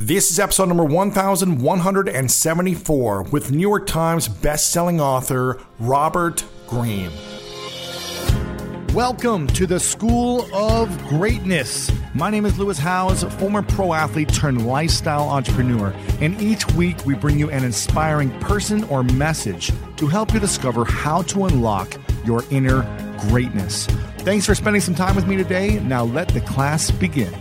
This is episode number 1174 with New York Times best-selling author Robert Greene. Welcome to the School of Greatness. My name is Lewis Howes, former pro athlete turned lifestyle entrepreneur, and each week we bring you an inspiring person or message to help you discover how to unlock your inner greatness. Thanks for spending some time with me today. Now let the class begin.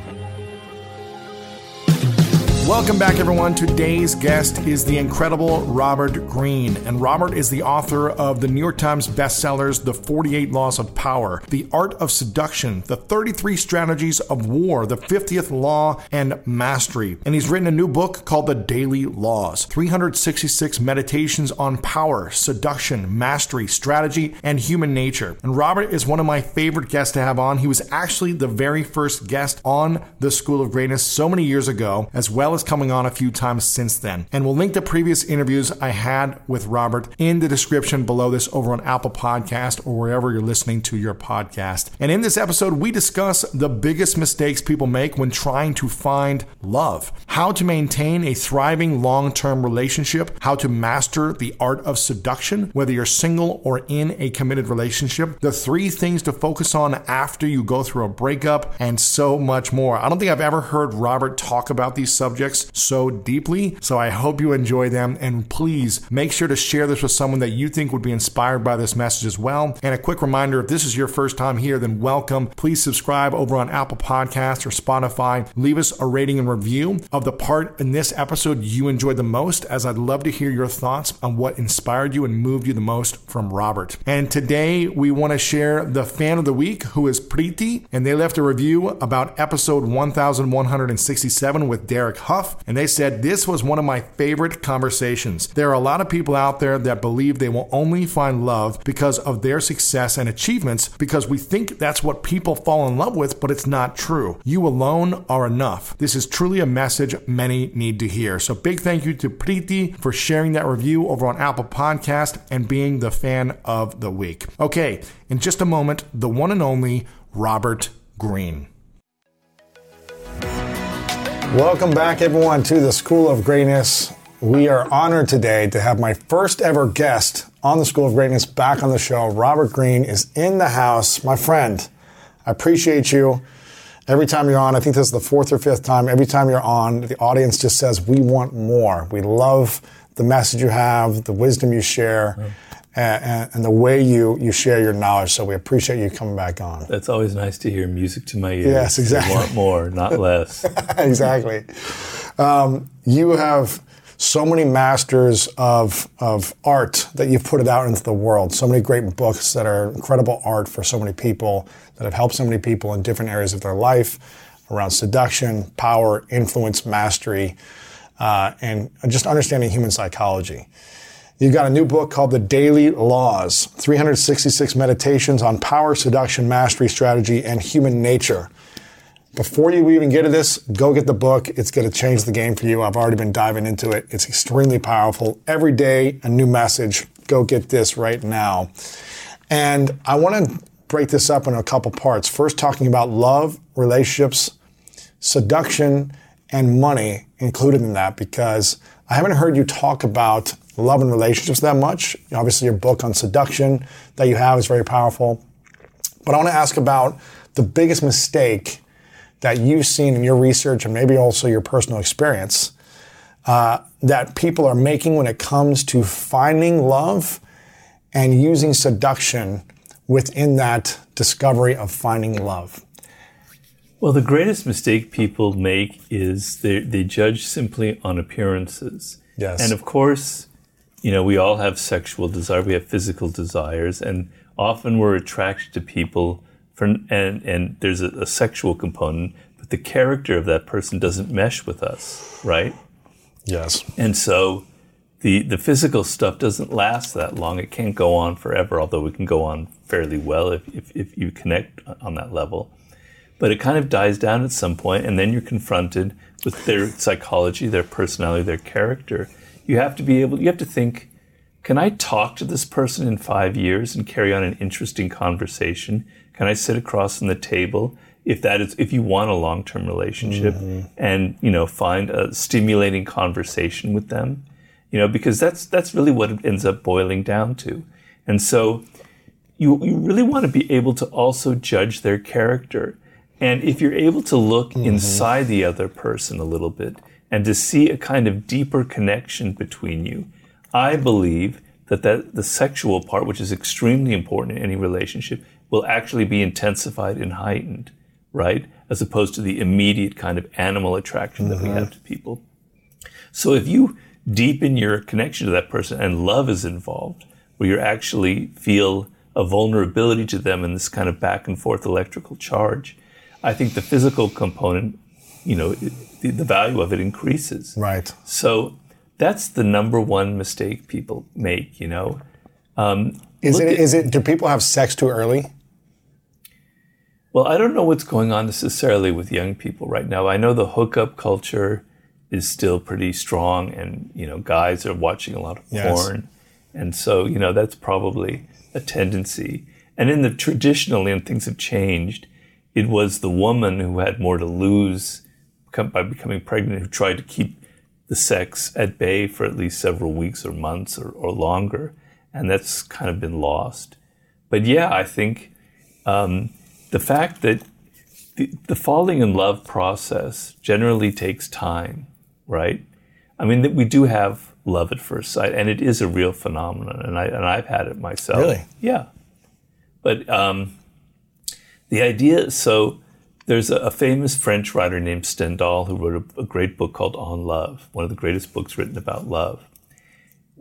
Welcome back, everyone. Today's guest is the incredible Robert Greene. And Robert is the author of the New York Times bestsellers, The 48 Laws of Power, The Art of Seduction, The 33 Strategies of War, The 50th Law, and Mastery. And he's written a new book called The Daily Laws 366 Meditations on Power, Seduction, Mastery, Strategy, and Human Nature. And Robert is one of my favorite guests to have on. He was actually the very first guest on the School of Greatness so many years ago, as well as coming on a few times since then. And we'll link the previous interviews I had with Robert in the description below this over on Apple Podcast or wherever you're listening to your podcast. And in this episode, we discuss the biggest mistakes people make when trying to find love, how to maintain a thriving long-term relationship, how to master the art of seduction, whether you're single or in a committed relationship, the three things to focus on after you go through a breakup, and so much more. I don't think I've ever heard Robert talk about these subjects subjects so deeply. So I hope you enjoy them. And please make sure to share this with someone that you think would be inspired by this message as well. And a quick reminder if this is your first time here, then welcome. Please subscribe over on Apple Podcasts or Spotify. Leave us a rating and review of the part in this episode you enjoyed the most, as I'd love to hear your thoughts on what inspired you and moved you the most from Robert. And today we want to share the fan of the week, who is Preeti, and they left a review about episode 1167 with Derek Hough Hough, and they said this was one of my favorite conversations. There are a lot of people out there that believe they will only find love because of their success and achievements because we think that's what people fall in love with, but it's not true. You alone are enough. This is truly a message many need to hear. So big thank you to Preeti for sharing that review over on Apple Podcast and being the fan of the week. Okay, in just a moment, the one and only Robert Greene. Welcome back, everyone, to the School of Greatness. We are honored today to have my first ever guest on the School of Greatness back on the show. Robert Greene is in the house. My friend, I appreciate you. Every time you're on, I think this is the fourth or fifth time, every time you're on, the audience just says, We want more. We love the message you have, the wisdom you share. Right and, and, the way you, you share your knowledge. So we appreciate you coming back on. That's always nice to hear music to my ears. Yes, exactly. want more, not less. exactly. Um, you have so many masters of, of art that you've put it out into the world. So many great books that are incredible art for so many people that have helped so many people in different areas of their life around seduction, power, influence, mastery, uh, and just understanding human psychology. You've got a new book called The Daily Laws 366 Meditations on Power, Seduction, Mastery, Strategy, and Human Nature. Before you even get to this, go get the book. It's going to change the game for you. I've already been diving into it. It's extremely powerful. Every day, a new message. Go get this right now. And I want to break this up into a couple parts. First, talking about love, relationships, seduction, and money included in that because I haven't heard you talk about love and relationships that much. Obviously, your book on seduction that you have is very powerful. But I want to ask about the biggest mistake that you've seen in your research and maybe also your personal experience uh, that people are making when it comes to finding love and using seduction within that discovery of finding love. Well, the greatest mistake people make is they, they judge simply on appearances. Yes. And of course, you know, we all have sexual desire, we have physical desires, and often we're attracted to people for, and, and there's a, a sexual component, but the character of that person doesn't mesh with us, right? Yes. And so the the physical stuff doesn't last that long. It can't go on forever, although it can go on fairly well if, if, if you connect on that level. But it kind of dies down at some point, and then you're confronted with their psychology, their personality, their character. You have to be able, you have to think, can I talk to this person in five years and carry on an interesting conversation? Can I sit across from the table if that is if you want a long-term relationship mm-hmm. and you know find a stimulating conversation with them? You know because that's that's really what it ends up boiling down to. And so you you really want to be able to also judge their character. And if you're able to look mm-hmm. inside the other person a little bit and to see a kind of deeper connection between you i believe that, that the sexual part which is extremely important in any relationship will actually be intensified and heightened right? As opposed to the immediate kind of animal attraction that we have mm-hmm. to people. So if you deepen your connection to that person and love is involved, where you actually feel a vulnerability to them in this kind of back and forth electrical charge, I think the physical component, you know, the, the value of it increases. Right. So that's the number one mistake people make, you know. Um, Is it? at- Is it? Do people have sex too early? Well, I don't know what's going on necessarily with young people right now. I know the hookup culture is still pretty strong, and you know, guys are watching a lot of Yes. porn, and so you know that's probably a tendency. And in the traditionally, and things have changed, it was the woman who had more to lose by becoming pregnant who tried to keep the sex at bay for at least several weeks or months or, or longer, and that's kind of been lost. But yeah, I think um, the fact that the, the falling in love process generally takes time, right? I mean, that we do have love at first sight, and it is a real phenomenon, and I and I've had it myself. Really? Yeah. But um, the idea, so there's a, a famous French writer named Stendhal who wrote a, a great book called On Love, one of the greatest books written about love.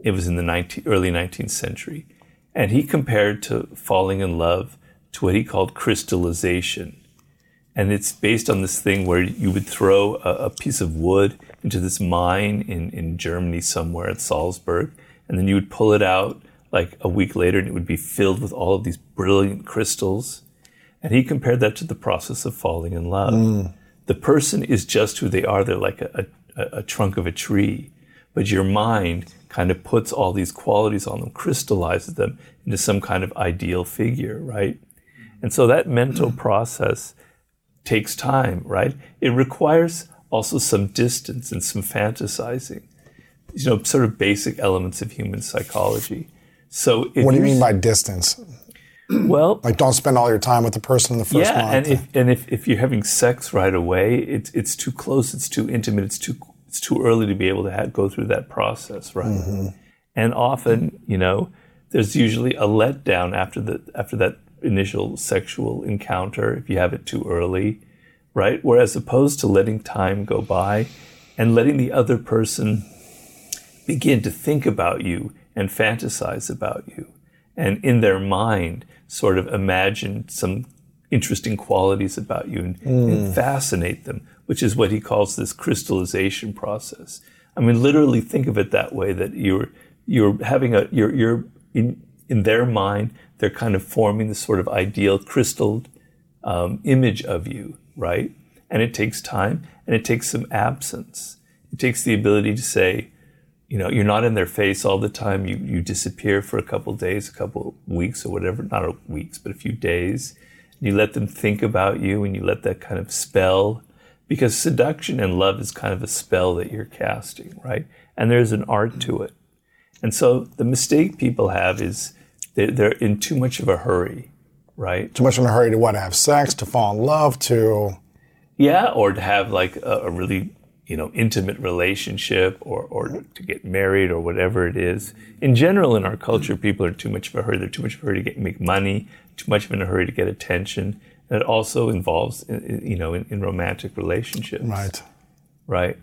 It was in the 19, early 19th century. And he compared to falling in love to what he called crystallization. And it's based on this thing where you would throw a, a piece of wood into this mine in, in Germany somewhere at Salzburg, and then you would pull it out like a week later and it would be filled with all of these brilliant crystals. And he compared that to the process of falling in love. Mm. The person is just who they are. They're like a, a, a trunk of a tree. But your mind kind of puts all these qualities on them, crystallizes them into some kind of ideal figure, right? And so that mental mm. process takes time, right? It requires also some distance and some fantasizing, you know, sort of basic elements of human psychology. So, What do you mean by distance? Well, Like, don't spend all your time with the person in the first yeah, month. and if and if, if you're having sex right away, it's it's too close, it's too intimate, it's too it's too early to be able to have, go through that process, right? Mm-hmm. And often, you know, there's usually a letdown after the after that initial sexual encounter if you have it too early, right? Whereas opposed to letting time go by and letting the other person begin to think about you and fantasize about you and in their mind sort of imagine some interesting qualities about you and, and fascinate them which is what he calls this crystallization process. I mean literally think of it that way that you're you're having a you're you're in in their mind they're kind of forming this sort of ideal crystalled um, image of you right? And it takes time and it takes some absence. It takes the ability to say you know, you're not in their face all the time. You you disappear for a couple days, a couple weeks, or whatever. Not weeks, but a few days. You let them think about you, and you let that kind of spell, because seduction and love is kind of a spell that you're casting, right? And there's an art to it. And so the mistake people have is they, they're in too much of a hurry, right? Too much in a hurry to what? Have sex, to fall in love, to Yeah, or to have like a, a really you know intimate relationship, or or to get married, or whatever it is. In general, in our culture, people are too much of a hurry. They're too much of a hurry to get make money, too much of in a hurry to get attention. And it also involves you know in, in romantic relationships, right. Right.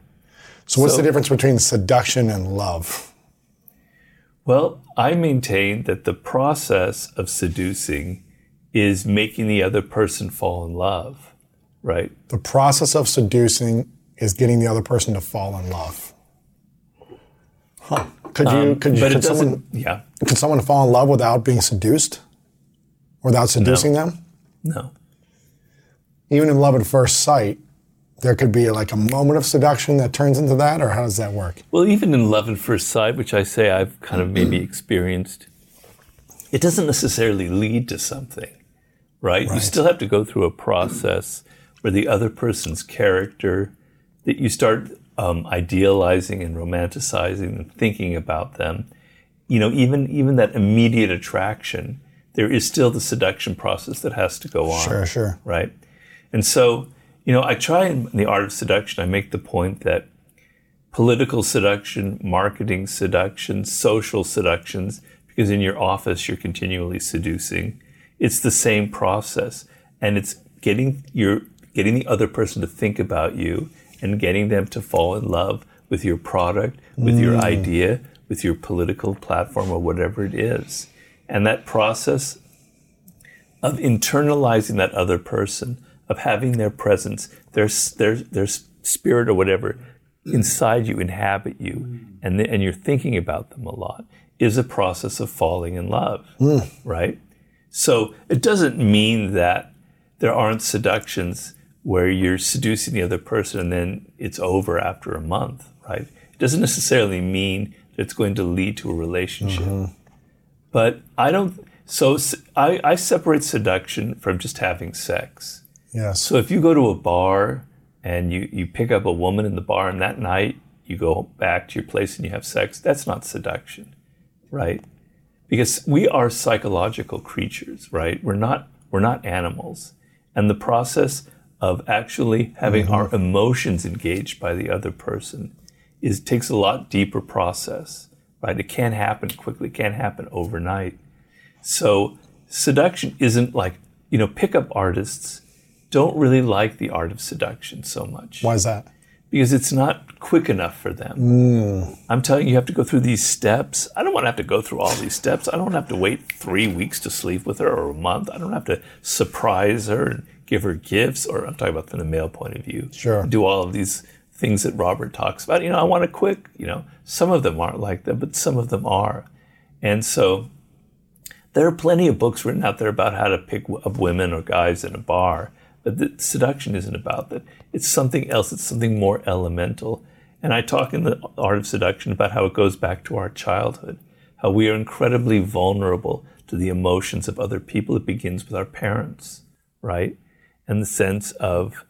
So, what's So- the difference between seduction and love? Well, I maintain that the process of seducing is making the other person fall in love, right? The process of seducing is getting the other person to fall in love. Huh. Could you, could, you, Um, but it could doesn't. someone, yeah, could someone fall in love without being seduced? Without seducing them? no. Even in love at first sight, there could be like a moment of seduction that turns into that, or how does that work? Well, even in love at first sight, which I say I've kind of maybe experienced, it doesn't necessarily lead to something, right? You still have to go through a process where the other person's character, that you start um, idealizing and romanticizing and thinking about them. You know, even even that immediate attraction, there is still the seduction process that has to go on Sure, sure. right? And so, you know, I try in the art of seduction, I make the point that political seduction, marketing seduction, social seductions, because in your office you're continually seducing, it's the same process. And it's getting your getting the other person to think about you and getting them to fall in love with your product, with your mm. idea, with your political platform or whatever it is. And that process of internalizing that other person, of having their presence, their their their spirit or whatever inside you, inhabit you, mm. and the, and you're thinking about them a lot, is a process of falling in love, mm. right? So it doesn't mean that there aren't seductions where you're seducing the other person and then it's over after a month, right? It doesn't necessarily mean that it's going to lead to a relationship. Mm-hmm. But I don't. So I separate seduction from just having sex. Yes. So if you go to a bar and you, you pick up a woman in the bar and that night you go back to your place and you have sex, that's not seduction, right? Because we are psychological creatures, right? We're not we're not animals. And the process of actually having our mm-hmm. emotions engaged by the other person is takes a lot deeper process, right? It can't happen quickly, it can't happen overnight. So seduction isn't like, you know, pickup artists don't really like the art of seduction so much Why is that? because it's not quick enough for them. Mm. I'm telling you, you have to go through these steps. I don't want to have to go through all these steps. I don't have to wait three weeks to sleep with her or a month. I don't have to surprise her and give her gifts, or I'm talking about from the male point of view. Sure. Do all of these things that Robert talks about. You know, I want a quick, you know, some of them aren't like that, but some of them are. And so there are plenty of books written out there about how to pick up women or guys in a bar, but seduction isn't about that. It's something else. It's something more elemental. And I talk in the art of seduction about how it goes back to our childhood, how we are incredibly vulnerable to the emotions of other people. It begins with our parents, right? And the sense of,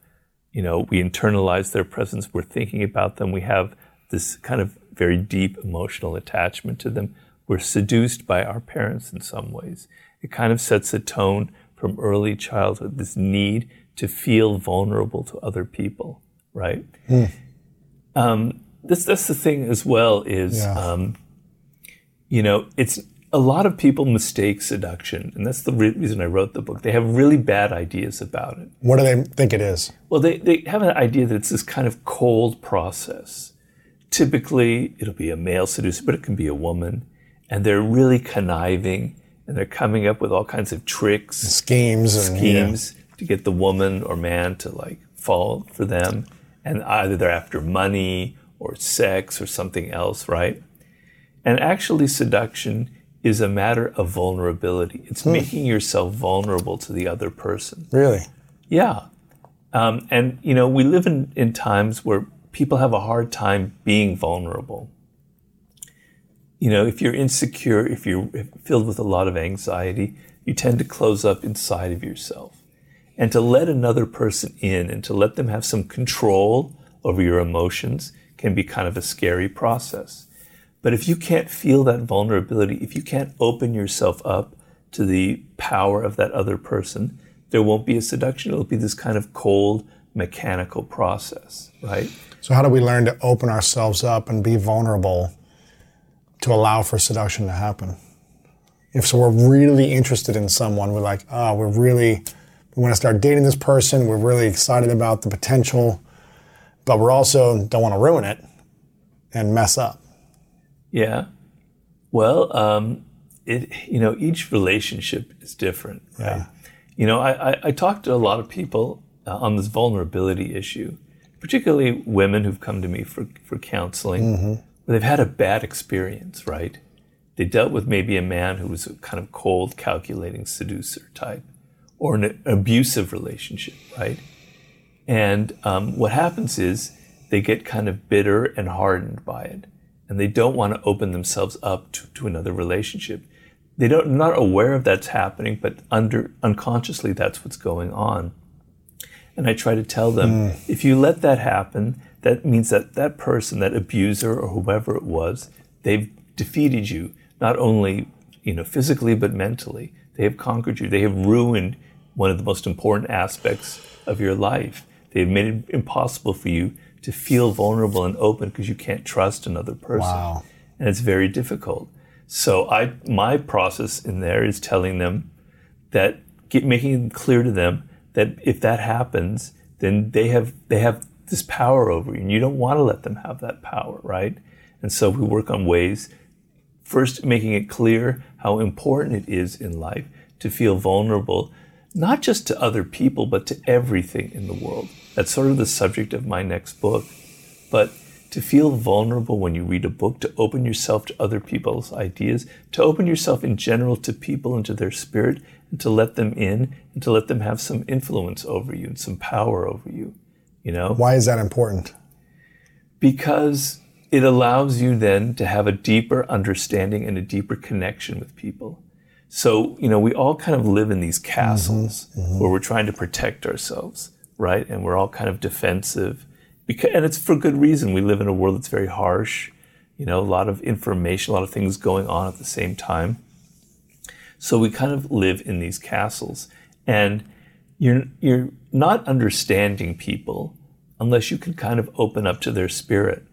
you know, we internalize their presence. We're thinking about them. We have this kind of very deep emotional attachment to them. We're seduced by our parents in some ways. It kind of sets a tone from early childhood, this need to feel vulnerable to other people, right? Um, this, that's the thing as well is, Yeah. um, you know, it's a lot of people mistake seduction, and that's the re- reason I wrote the book. They have really bad ideas about it. What do they think it is? Well, they, they have an idea that it's this kind of cold process. Typically, it'll be a male seducer, but it can be a woman. And they're really conniving and they're coming up with all kinds of tricks, Schemes and schemes to get the woman or man to like fall for them. And either they're after money or sex or something else, right? And actually, seduction is a matter of vulnerability. It's making yourself vulnerable to the other person. Really? Yeah. Um, and, you know, we live in, in times where people have a hard time being vulnerable. You know, if you're insecure, if you're filled with a lot of anxiety, you tend to close up inside of yourself. And to let another person in and to let them have some control over your emotions can be kind of a scary process. But if you can't feel that vulnerability, if you can't open yourself up to the power of that other person, there won't be a seduction. It'll be this kind of cold, mechanical process, right? So, how do we learn to open ourselves up and be vulnerable to allow for seduction to happen? If so, we're really interested in someone, we're like, oh, we're really, we want to start dating this person, we're really excited about the potential, but we're also don't want to ruin it and mess up. Yeah. Well, um, it you know each relationship is different, right? Yeah. You know, I, I I talk to a lot of people uh, on this vulnerability issue, particularly women who've come to me for, for counseling, mm-hmm. where they've had a bad experience, right? They dealt with maybe a man who was a kind of cold, calculating seducer type, or an abusive relationship, right? And um, what happens is they get kind of bitter and hardened by it, and they don't want to open themselves up to, to another relationship. They don't not aware of that's happening, but under unconsciously that's what's going on. And I try to tell them mm. if you let that happen, that means that that person, that abuser or whoever it was, they've defeated you not only you know physically but mentally. They have conquered you. They have ruined one of the most important aspects of your life. They have made it impossible for you to feel vulnerable and open because you can't trust another person. Wow. And it's very difficult. So I my process in there is telling them that get, making it clear to them that if that happens, then they have they have this power over you, and you don't want to let them have that power, right? And so we work on ways first making it clear how important it is in life to feel vulnerable, not just to other people, but to everything in the world. That's sort of the subject of my next book. But to feel vulnerable when you read a book, to open yourself to other people's ideas, to open yourself in general to people and to their spirit, and to let them in and to let them have some influence over you and some power over you. You know? Why is that important? Because it allows you then to have a deeper understanding and a deeper connection with people. So, you know, we all kind of live in these castles mm-hmm, mm-hmm. where we're trying to protect ourselves, right? And we're all kind of defensive. Because, and it's for good reason. We live in a world that's very harsh, you know, a lot of information, a lot of things going on at the same time. So we kind of live in these castles. And you're, you're not understanding people unless you can kind of open up to their spirit.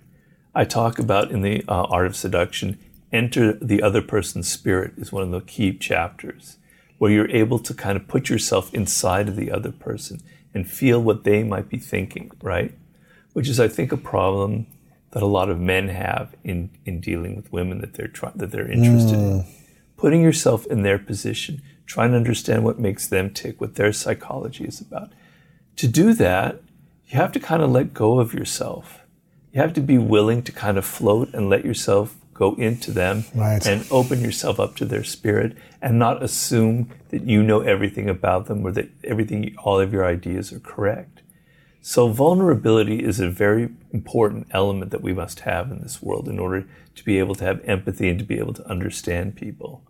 I talk about in the uh, Art of Seduction, enter the other person's spirit is one of the key chapters where you're able to kind of put yourself inside of the other person and feel what they might be thinking, right? Which is, I think, a problem that a lot of men have in, in dealing with women that they're try- that they're interested mm. in putting yourself in their position, trying to understand what makes them tick, what their psychology is about. To do that, you have to kind of let go of yourself. You have to be willing to kind of float and let yourself go into them right. and open yourself up to their spirit and not assume that you know everything about them or that everything, all of your ideas are correct. So vulnerability is a very important element that we must have in this world in order to be able to have empathy and to be able to understand people.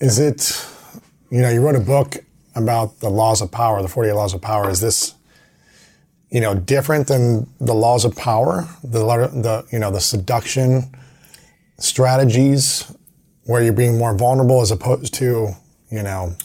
Is it, you know, you wrote a book about the laws of power, the 48 laws of power. Is this, you know, different than the laws of power, the, the you know, the seduction strategies where you're being more vulnerable as opposed to, you know,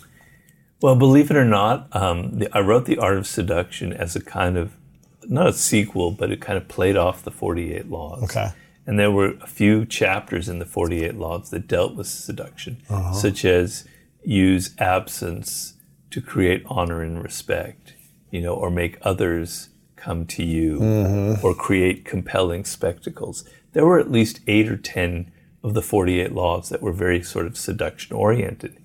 well, believe it or not, um, the, I wrote The Art of Seduction as a kind of, not a sequel, but it kind of played off the 48 Laws. Okay. And there were a few chapters in the 48 Laws that dealt with seduction, uh-huh. such as use absence to create honor and respect, you know, or make others come to you, mm-hmm. or create compelling spectacles. There were at least eight or 10 of the 48 Laws that were very sort of seduction oriented.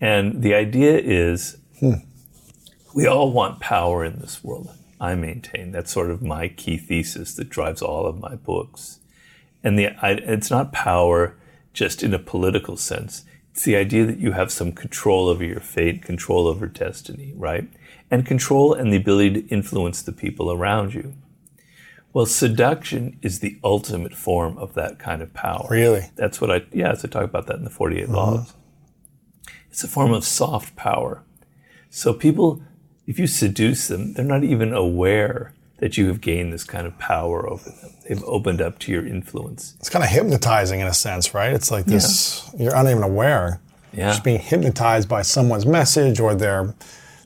And the idea is hmm. we all want power in this world. I maintain that's sort of my key thesis that drives all of my books. And the, I, it's not power just in a political sense. It's the idea that you have some control over your fate, control over destiny, right? And control and the ability to influence the people around you. Well, seduction is the ultimate form of that kind of power. Really? That's what I, yeah, so I talk about that in the 48 mm-hmm. Laws. It's a form of soft power. So people, if you seduce them, they're not even aware that you have gained this kind of power over them. They've opened up to your influence. It's kind of hypnotizing in a sense, right? It's like this, yeah. you're not even aware. Yeah. Just being hypnotized by someone's message or their,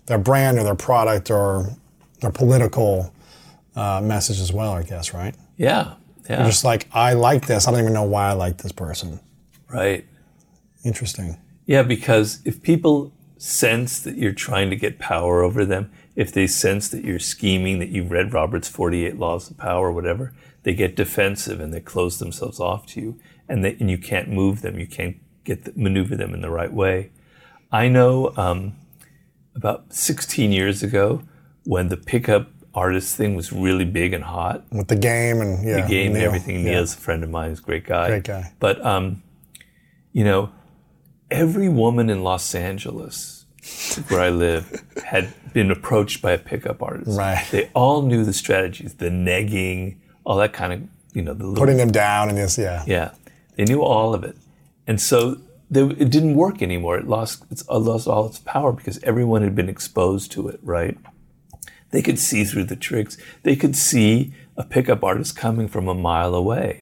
their brand or their product or their political uh, message as well, I guess, right? Yeah. Yeah. You're just like, I like this. I don't even know why I like this person. Right. Interesting. Yeah, because if people sense that you're trying to get power over them, if they sense that you're scheming, that you've read Robert's 48 Laws of Power or whatever, they get defensive and they close themselves off to you, and, they, and you can't move them, you can't get the, maneuver them in the right way. I know um, about 16 years ago when the pickup artist thing was really big and hot. With the game and yeah, the game and Neil, everything. yeah. Neil's a friend of mine. He's a great guy. Great guy. But um, you know, every woman in Los Angeles, where I live, had been approached by a pickup artist. Right. They all knew the strategies, the negging, all that kind of, you know, the little, Putting them down and this. yeah. yeah, they knew all of it, and so it didn't work anymore. It lost it lost all its power because everyone had been exposed to it. Right. They could see through the tricks. They could see a pickup artist coming from a mile away.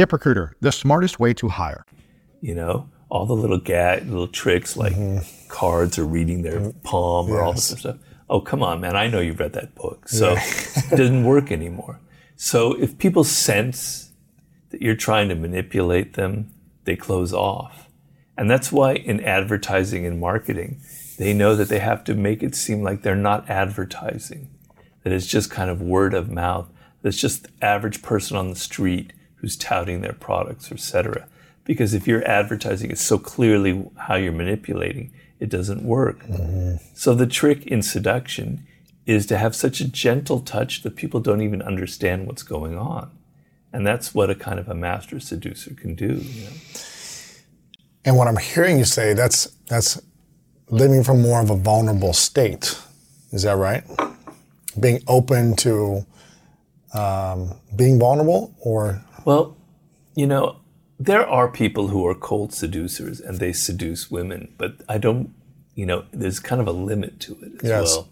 ZipRecruiter, the smartest way to hire. You know, all the little gag, little tricks like mm-hmm. cards or reading their mm-hmm. palm or all this stuff. Oh, come on, man. I know you've read that book. So it doesn't work anymore. So if people sense that you're trying to manipulate them, they close off. And that's why in advertising and marketing, they know that they have to make it seem like they're not advertising, that it's just kind of word of mouth. That's just the average person on the street who's touting their products, etc. Because if you're advertising it so clearly how you're manipulating, it doesn't work. So the trick in seduction is to have such a gentle touch that people don't even understand what's going on. And that's what a kind of a master seducer can do. You know? And what I'm hearing you say, that's that's living from more of a vulnerable state. Is that right? Being open to um, being vulnerable, or Well, you know, there are people who are cold seducers and they seduce women, but I don't, you know, there's kind of a limit to it as Yes. well.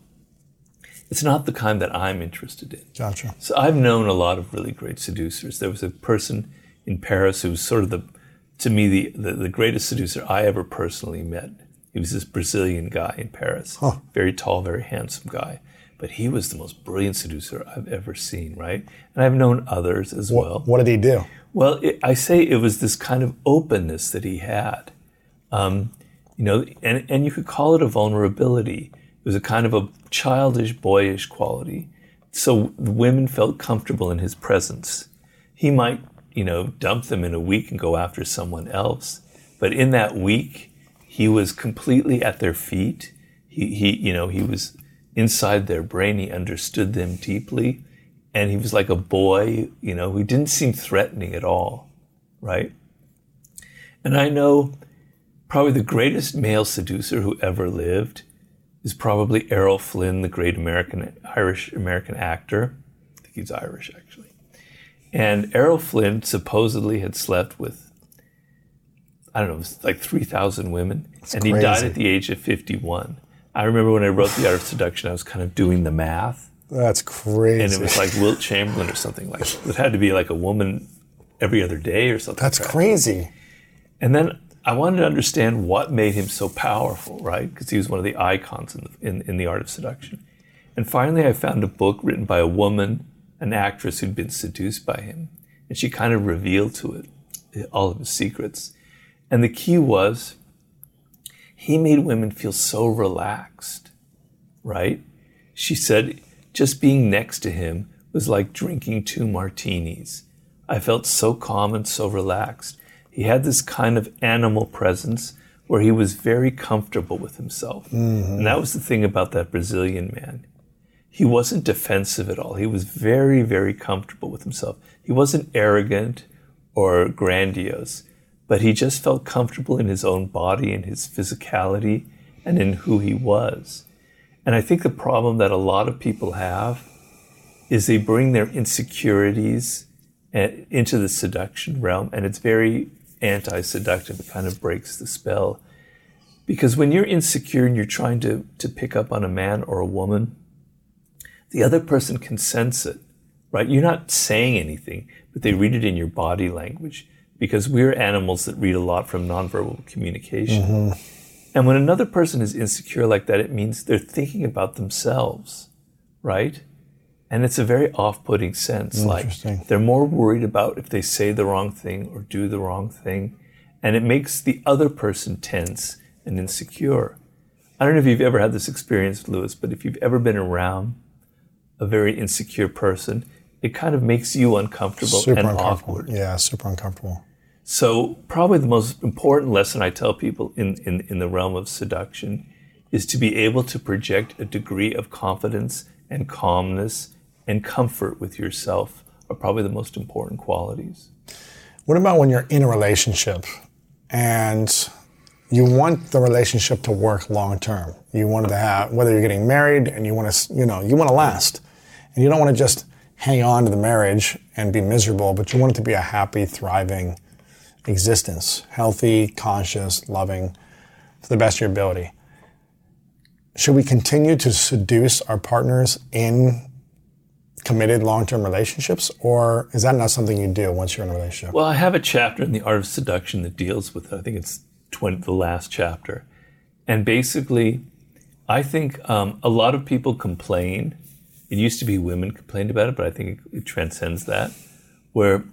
It's not the kind that I'm interested in. gotcha. So I've known a lot of really great seducers. There was a person in Paris who was sort of the, to me, the, the, the greatest seducer I ever personally met. He was this Brazilian guy in Paris, very tall, very handsome guy. But he was the most brilliant seducer I've ever seen, right? And I've known others as well. What did he do? Well, it, I say it was this kind of openness that he had. Um, you know, and, and you could call it a vulnerability. It was a kind of a childish, boyish quality. so the women felt comfortable in his presence. He might, you know, dump them in a week and go after someone else, but in that week, he was completely at their feet. He, he, you know, he was inside their brain. He understood them deeply, and he was like a boy. You know, he didn't seem threatening at all, right? And I know probably the greatest male seducer who ever lived is probably Errol Flynn, the great American Irish American actor. I think he's Irish actually. And Errol Flynn supposedly had slept with I don't know, like 3,000 women. That's and he crazy. died at the age of 51. I remember when I wrote The Art of Seduction, I was kind of doing the math. That's crazy. And it was like Wilt Chamberlain or something like that. It had to be like a woman every other day or something. That's crazy. And then I wanted to understand what made him so powerful, right? Because he was one of the icons in the, in, in the art of seduction. And finally, I found a book written by a woman, an actress who'd been seduced by him. And she kind of revealed to it all of his secrets. And the key was he made women feel so relaxed, right? She said just being next to him was like drinking two martinis. I felt so calm and so relaxed. He had this kind of animal presence where he was very comfortable with himself. Mm-hmm. And that was the thing about that Brazilian man. He wasn't defensive at all. He was very, very comfortable with himself. He wasn't arrogant or grandiose, but he just felt comfortable in his own body and his physicality and in who he was. And I think the problem that a lot of people have is they bring their insecurities into the seduction realm, and it's very anti seductive. It kind of breaks the spell. Because when you're insecure and you're trying to, to pick up on a man or a woman, the other person can sense it, right? You're not saying anything, but they read it in your body language because we're animals that read a lot from nonverbal communication. Mm-hmm. And when another person is insecure like that, it means they're thinking about themselves, right? And it's a very off putting sense. Like they're more worried about if they say the wrong thing or do the wrong thing. And it makes the other person tense and insecure. I don't know if you've ever had this experience, Lewis, but if you've ever been around a very insecure person, it kind of makes you uncomfortable super and awkward. Yeah, super uncomfortable. So, probably the most important lesson I tell people in, in, in the realm of seduction is to be able to project a degree of confidence and calmness and comfort with yourself are probably the most important qualities. What about when you're in a relationship and you want the relationship to work long term? You want to have whether you're getting married and you want to, you know, you want to last. And you don't want to just hang on to the marriage and be miserable, but you want it to be a happy, thriving existence, healthy, conscious, loving to the best of your ability. Should we continue to seduce our partners in committed long-term relationships or is that not something you do once you're in a relationship? Well i have a chapter in the art of seduction that deals with i think it's 20, the last chapter. And basically i think um, a lot of people complain. It used to be women complained about it but i think it, it transcends that where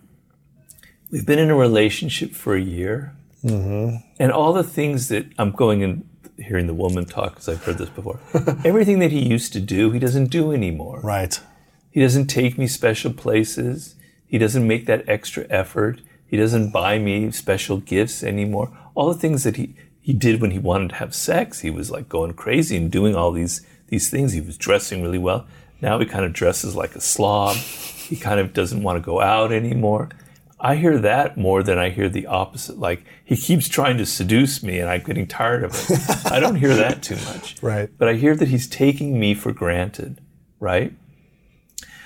we've been in a relationship for a year mm-hmm. and all the things that i'm going and hearing the woman talk because i've heard this before everything that he used to do he doesn't do anymore right he doesn't take me special places. He doesn't make that extra effort. He doesn't buy me special gifts anymore. All the things that he, he did when he wanted to have sex, he was like going crazy and doing all these, these things. He was dressing really well. Now he kind of dresses like a slob. He kind of doesn't want to go out anymore. I hear that more than I hear the opposite. Like he keeps trying to seduce me and I'm getting tired of it. I don't hear that too much. Right. But I hear that he's taking me for granted, right?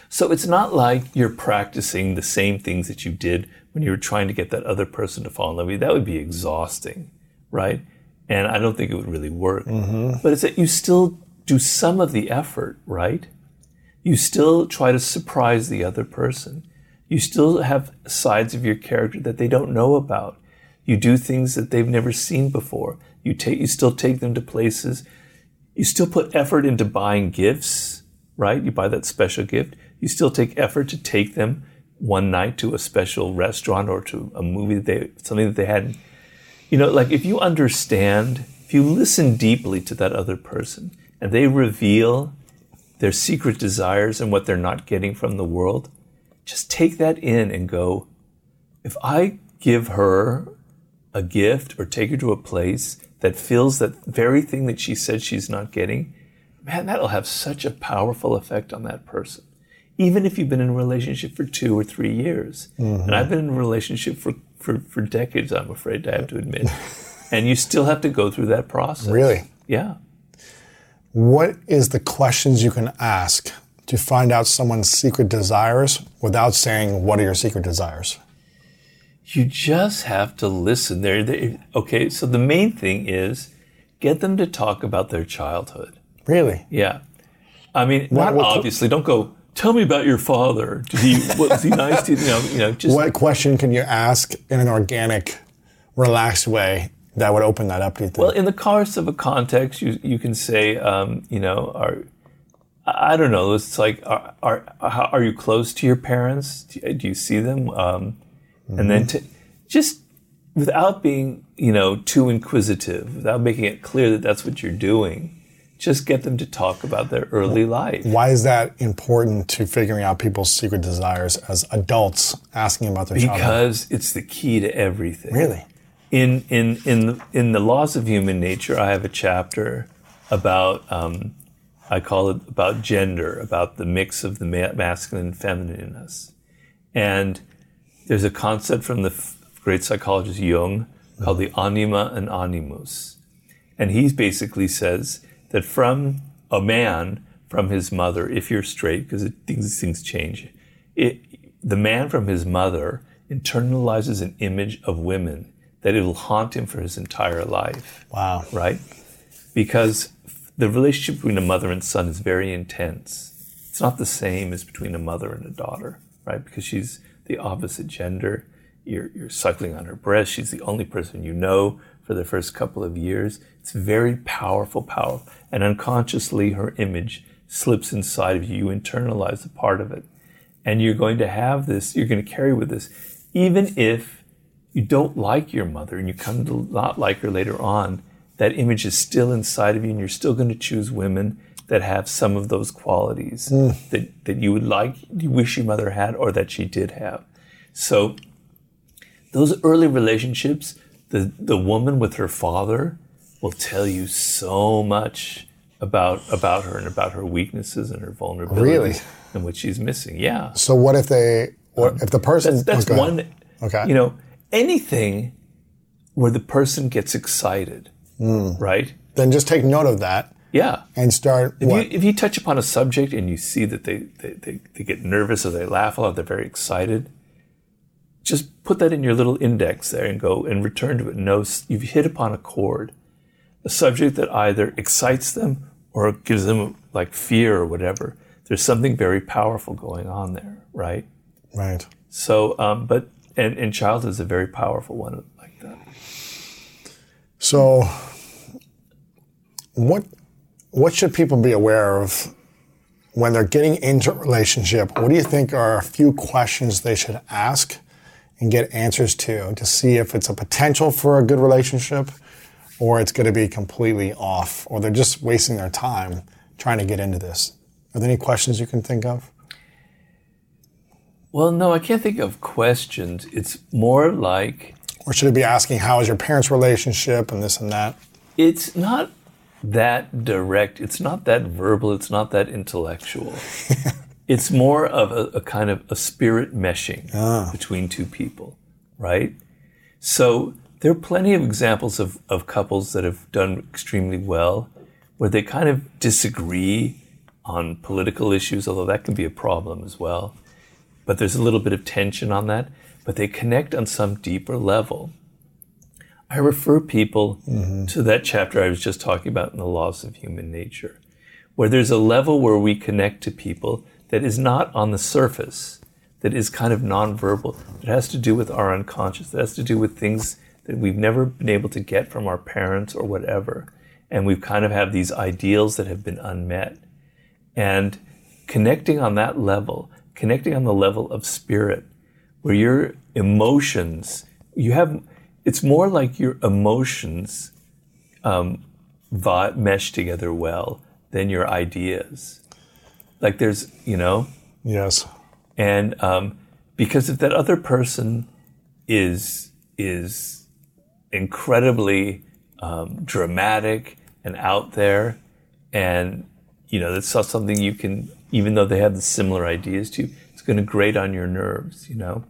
So it's not like you're practicing the same things that you did when you were trying to get that other person to fall in love with you. That would be exhausting, right? And I don't think it would really work. Mm-hmm. But it's that you still do some of the effort, right? You still try to surprise the other person. You still have sides of your character that they don't know about. You do things that they've never seen before. You take, you still take them to places. You still put effort into buying gifts, right? You buy that special gift you still take effort to take them one night to a special restaurant or to a movie that they something that they hadn't you know like if you understand if you listen deeply to that other person and they reveal their secret desires and what they're not getting from the world, just take that in and go, if I give her a gift or take her to a place that feels that very thing that she said she's not getting, man, that'll have such a powerful effect on that person. Even if you've been in a relationship for two or three years. Mm-hmm. And I've been in a relationship for, for, for decades, I'm afraid I have to admit. and you still have to go through that process. Really? Yeah. What is the questions you can ask to find out someone's secret desires without saying, What are your secret desires? You just have to listen. There, okay. So the main thing is get them to talk about their childhood. Really? Yeah. I mean, what, not what, obviously. Don't go. Tell me about your father. Did he was he nice to you? Know, you know. Just what question can you ask in an organic, relaxed way that would open that up? Do you think? Well, in the course of a context, you you can say, um, you know, are I don't know. It's like, are are, are you close to your parents? Do, do you see them? Um, mm-hmm. And then to, just without being, you know, too inquisitive, without making it clear that that's what you're doing, just get them to talk about their early life. Why is that important to figuring out people's secret desires as adults, asking about their because childhood? it's the key to everything. Really? In in in the, in the laws of human nature, I have a chapter about um, I call it about gender, about the mix of the ma- masculine and feminine in us, and there's a concept from the f- great psychologist Jung called the anima and animus, and he basically says that from a man, from his mother, if you're straight, because these things change, it, the man from his mother internalizes an image of women that it will haunt him for his entire life. Wow. Right? Because the relationship between a mother and son is very intense. It's not the same as between a mother and a daughter, right? Because she's the opposite gender. You're, you're suckling on her breast. She's the only person you know for the first couple of years. It's very powerful, powerful. And unconsciously, her image slips inside of you. You internalize a part of it. And you're going to have this, you're going to carry with this, even if you don't like your mother and you come to not like her later on, that image is still inside of you and you're still going to choose women that have some of those qualities mm. that, that you would like, you wish your mother had or that she did have. So those early relationships, the, the woman with her father will tell you so much about about her and about her weaknesses and her vulnerabilities really? and what she's missing. Yeah. So what if they what um, if the person That's, that's oh, one okay. You know, anything where the person gets excited, mm. right? Then just take note of that. Yeah. And start if you, if you touch upon a subject and you see that they, they, they, they get nervous or they laugh a lot, they're very excited, just put that in your little index there and go and return to it. Know you've hit upon a chord, a subject that either excites them or gives them like fear or whatever. There's something very powerful going on there, right? Right. So, um, but and, and childhood is a very powerful one like that. So, what what should people be aware of when they're getting into a relationship? What do you think are a few questions they should ask and get answers to to see if it's a potential for a good relationship or it's going to be completely off or they're just wasting their time trying to get into this. Are there any questions you can think of? Well, no, I can't think of questions. It's more like. Or should it be asking, how is your parents' relationship and this and that? It's not that direct. It's not that verbal. It's not that intellectual. It's more of a, a kind of a spirit meshing ah. between two people, right? So there are plenty of examples of, of couples that have done extremely well where they kind of disagree on political issues, although that can be a problem as well. But there's a little bit of tension on that, but they connect on some deeper level. I refer people mm-hmm. to that chapter I was just talking about in the laws of human nature, where there's a level where we connect to people that is not on the surface, that is kind of nonverbal, that has to do with our unconscious, that has to do with things that we've never been able to get from our parents or whatever. And we've kind of have these ideals that have been unmet. And connecting on that level, connecting on the level of spirit, where your emotions, you have, it's more like your emotions um, mesh together well than your ideas Like there's, you know, Yes. and um, because if that other person is is incredibly um, dramatic and out there, and you know that's something you can, even though they have the similar ideas to you, it's going to grate on your nerves. You know.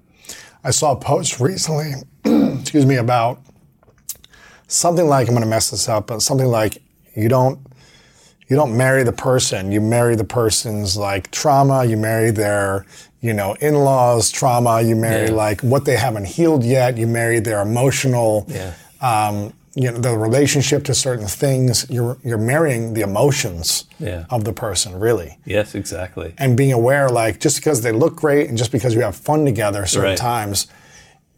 I saw a post recently, excuse me, about something like I'm going to mess this up, but something like you don't you don't marry the person, you marry the person's like trauma, you marry their you know in-laws trauma, you marry Yeah. like what they haven't healed yet, you marry their emotional Yeah. um, you know the relationship to certain things. You're you're marrying the emotions Yeah. of the person, really Yes, exactly. and being aware like just because they look great and just because you have fun together certain Right. times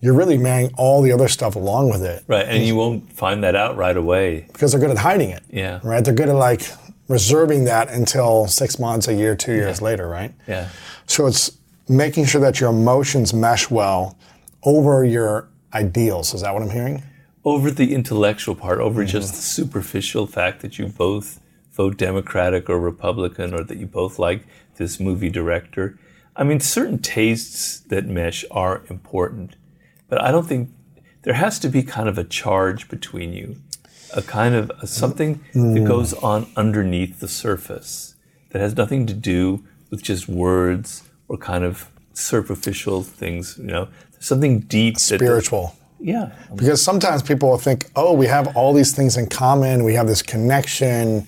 you're really marrying all the other stuff along with it Right, and you won't find that out right away. because they're good at hiding it Yeah. right they're good at like reserving that until six months a year two years later right Yeah. so it's making sure that your emotions mesh well over your ideals is that what i'm hearing over the intellectual part, over Mm-hmm. just the superficial fact that you both vote Democratic or Republican, or that you both like this movie director. I mean, certain tastes that mesh are important, but I don't think there has to be kind of a charge between you, a kind of a, something Mm. that goes on underneath the surface that has nothing to do with just words or kind of superficial things. You know, there's something deep, that- spiritual yeah, Because sometimes people will think, oh, we have all these things in common, we have this connection,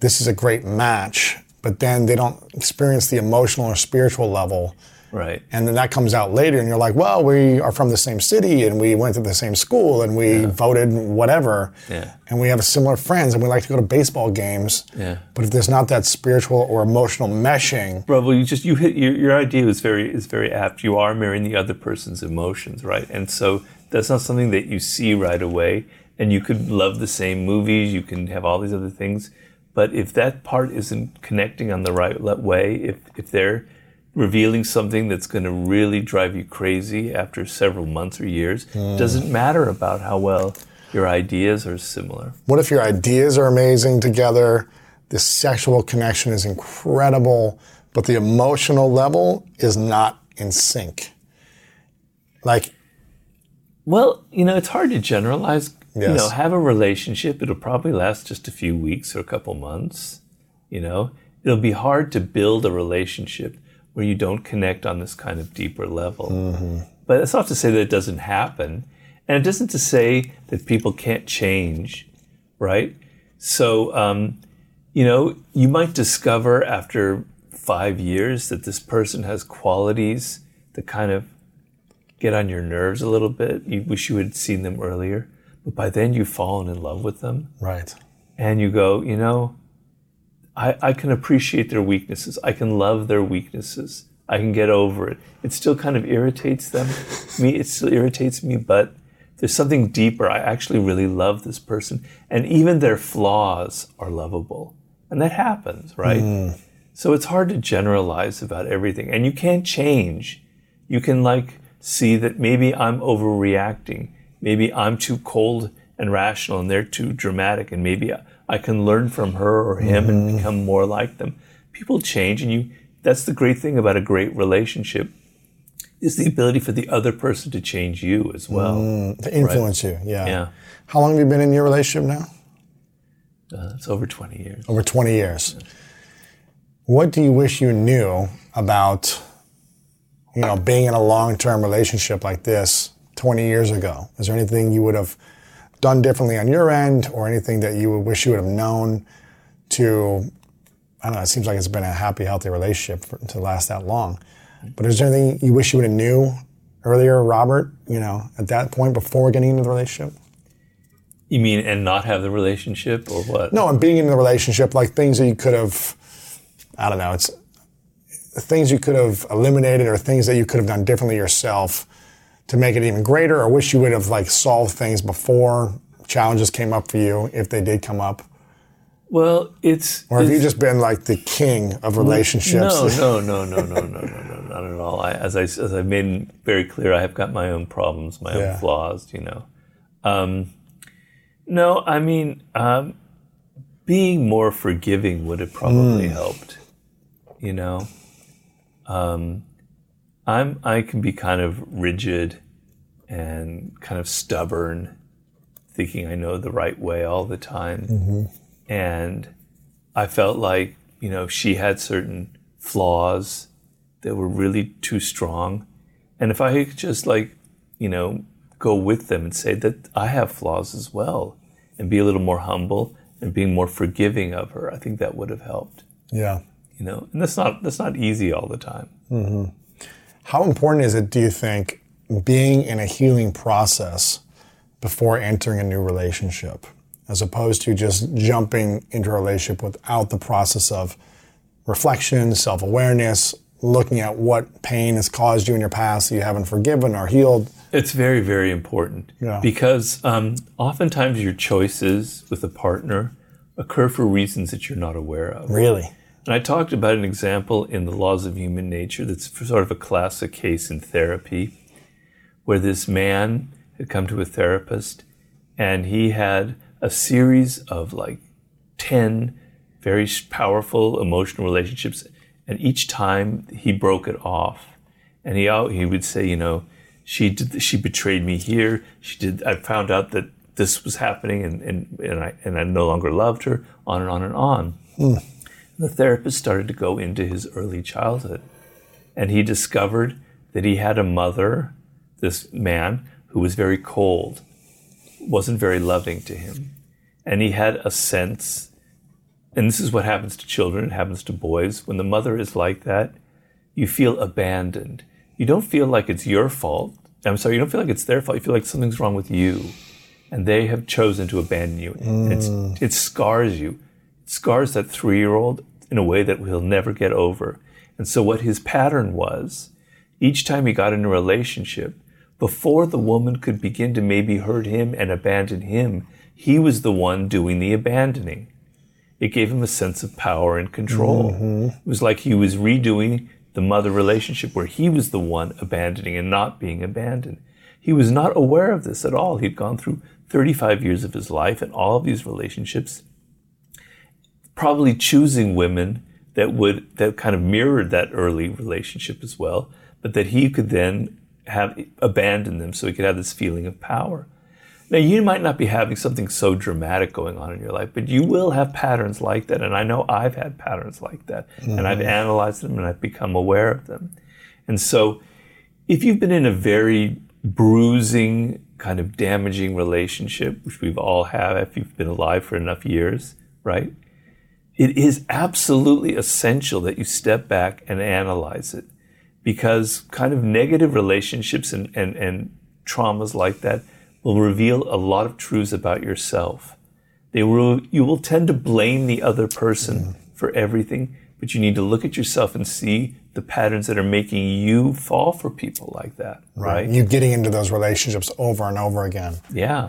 this is a great match, but then they don't experience the emotional or spiritual level. Right. And then that comes out later, and you're like, well, we are from the same city, and we went to the same school, and we voted whatever, Yeah. and we have similar friends, and we like to go to baseball games. Yeah. But if there's not that spiritual or emotional meshing, Bro, well, you just you hit your, your idea is very is very apt. You are mirroring the other person's emotions, right? And so that's not something that you see right away. And you could love the same movies, you can have all these other things, but if that part isn't connecting on the right way, if if they're revealing something that's going to really drive you crazy after several months or years, it doesn't matter about how well your ideas are similar. What if your ideas are amazing together? The sexual connection is incredible, but the emotional level is not in sync. Like, Well, you know, it's hard to generalize. You know, have a relationship. It'll probably last just a few weeks or a couple months. You know, it'll be hard to build a relationship where you don't connect on this kind of deeper level. But that's not to say that it doesn't happen. And it doesn't to say that people can't change, right? So, um, you know, you might discover after five years that this person has qualities that kind of get on your nerves a little bit. You wish you had seen them earlier. But by then you've fallen in love with them right. and you go, you know, I, I can appreciate their weaknesses. I can love their weaknesses. I can get over it. It still kind of irritates them. me, it still irritates me, but there's something deeper. I actually really love this person. And even their flaws are lovable. And that happens, right? Hmm. So it's hard to generalize about everything. And you can't change. You can like see that maybe I'm overreacting. Maybe I'm too cold and rational and they're too dramatic. And maybe I, can learn from her or him and become more like them. People change and you, that's the great thing about a great relationship is the ability for the other person to change you as well. To influence you, yeah. Yeah. How long have you been in your relationship now? Uh, it's over 20 years. Over 20 years. What do you wish you knew about, you know, being in a long-term relationship like this 20 years ago? Is there anything you would have done differently on your end or anything that you would wish you would have known to, I don't know, it seems like it's been a happy, healthy relationship for, to last that long. But is there anything you wish you would have knew earlier, Robert, you know, at that point before getting into the relationship? You mean and not have the relationship or what? No, and being in the relationship, like things that you could have, I don't know, it's things you could have eliminated or things that you could have done differently yourself to make it even greater, or wish you would have like solved things before challenges came up for you, if they did come up. Well, it's. Or have you just been like the king of relationships? No, no, no, no, no, no, no, no, not at all. I, as I as I made very clear, I have got my own problems, my Yeah. own flaws. You know, um, no, I mean, um, being more forgiving would have probably Hmm. helped. You know, um, I'm I can be kind of rigid and kind of stubborn, thinking I know the right way all the time, mm-hmm. and I felt like you know she had certain flaws that were really too strong, and if I could just like you know go with them and say that I have flaws as well, and be a little more humble and being more forgiving of her, I think that would have helped. Yeah. You know, and that's not that's not easy all the time. Mm-hmm. How important is it, do you think, being in a healing process before entering a new relationship, as opposed to just jumping into a relationship without the process of reflection, self awareness, looking at what pain has caused you in your past that you haven't forgiven or healed? It's very, very important yeah. because um, oftentimes your choices with a partner occur for reasons that you're not aware of. Really? And I talked about an example in the laws of human nature that's sort of a classic case in therapy, where this man had come to a therapist and he had a series of like 10 very powerful emotional relationships. And each time he broke it off. And he, he would say, you know, she did, she betrayed me here. She did, I found out that this was happening and, and, and I, and I no longer loved her, on and on and on. Hmm the therapist started to go into his early childhood. And he discovered that he had a mother, this man, who was very cold, wasn't very loving to him. And he had a sense, and this is what happens to children, it happens to boys. When the mother is like that, you feel abandoned. You don't feel like it's your fault. I'm sorry, you don't feel like it's their fault. You feel like something's wrong with you. And they have chosen to abandon you. Mm. it scars you. Scars that three year old in a way that he'll never get over. And so, what his pattern was, each time he got in a relationship, before the woman could begin to maybe hurt him and abandon him, he was the one doing the abandoning. It gave him a sense of power and control. Mm-hmm. It was like he was redoing the mother relationship where he was the one abandoning and not being abandoned. He was not aware of this at all. He'd gone through 35 years of his life and all of these relationships probably choosing women that would that kind of mirrored that early relationship as well, but that he could then have abandoned them so he could have this feeling of power. Now you might not be having something so dramatic going on in your life, but you will have patterns like that. And I know I've had patterns like that. Mm-hmm. And I've mm-hmm. analyzed them and I've become aware of them. And so if you've been in a very bruising, kind of damaging relationship, which we've all had if you've been alive for enough years, right? It is absolutely essential that you step back and analyze it because kind of negative relationships and, and, and traumas like that will reveal a lot of truths about yourself. They will, you will tend to blame the other person mm. for everything, but you need to look at yourself and see the patterns that are making you fall for people like that. Right. right? You getting into those relationships over and over again. Yeah.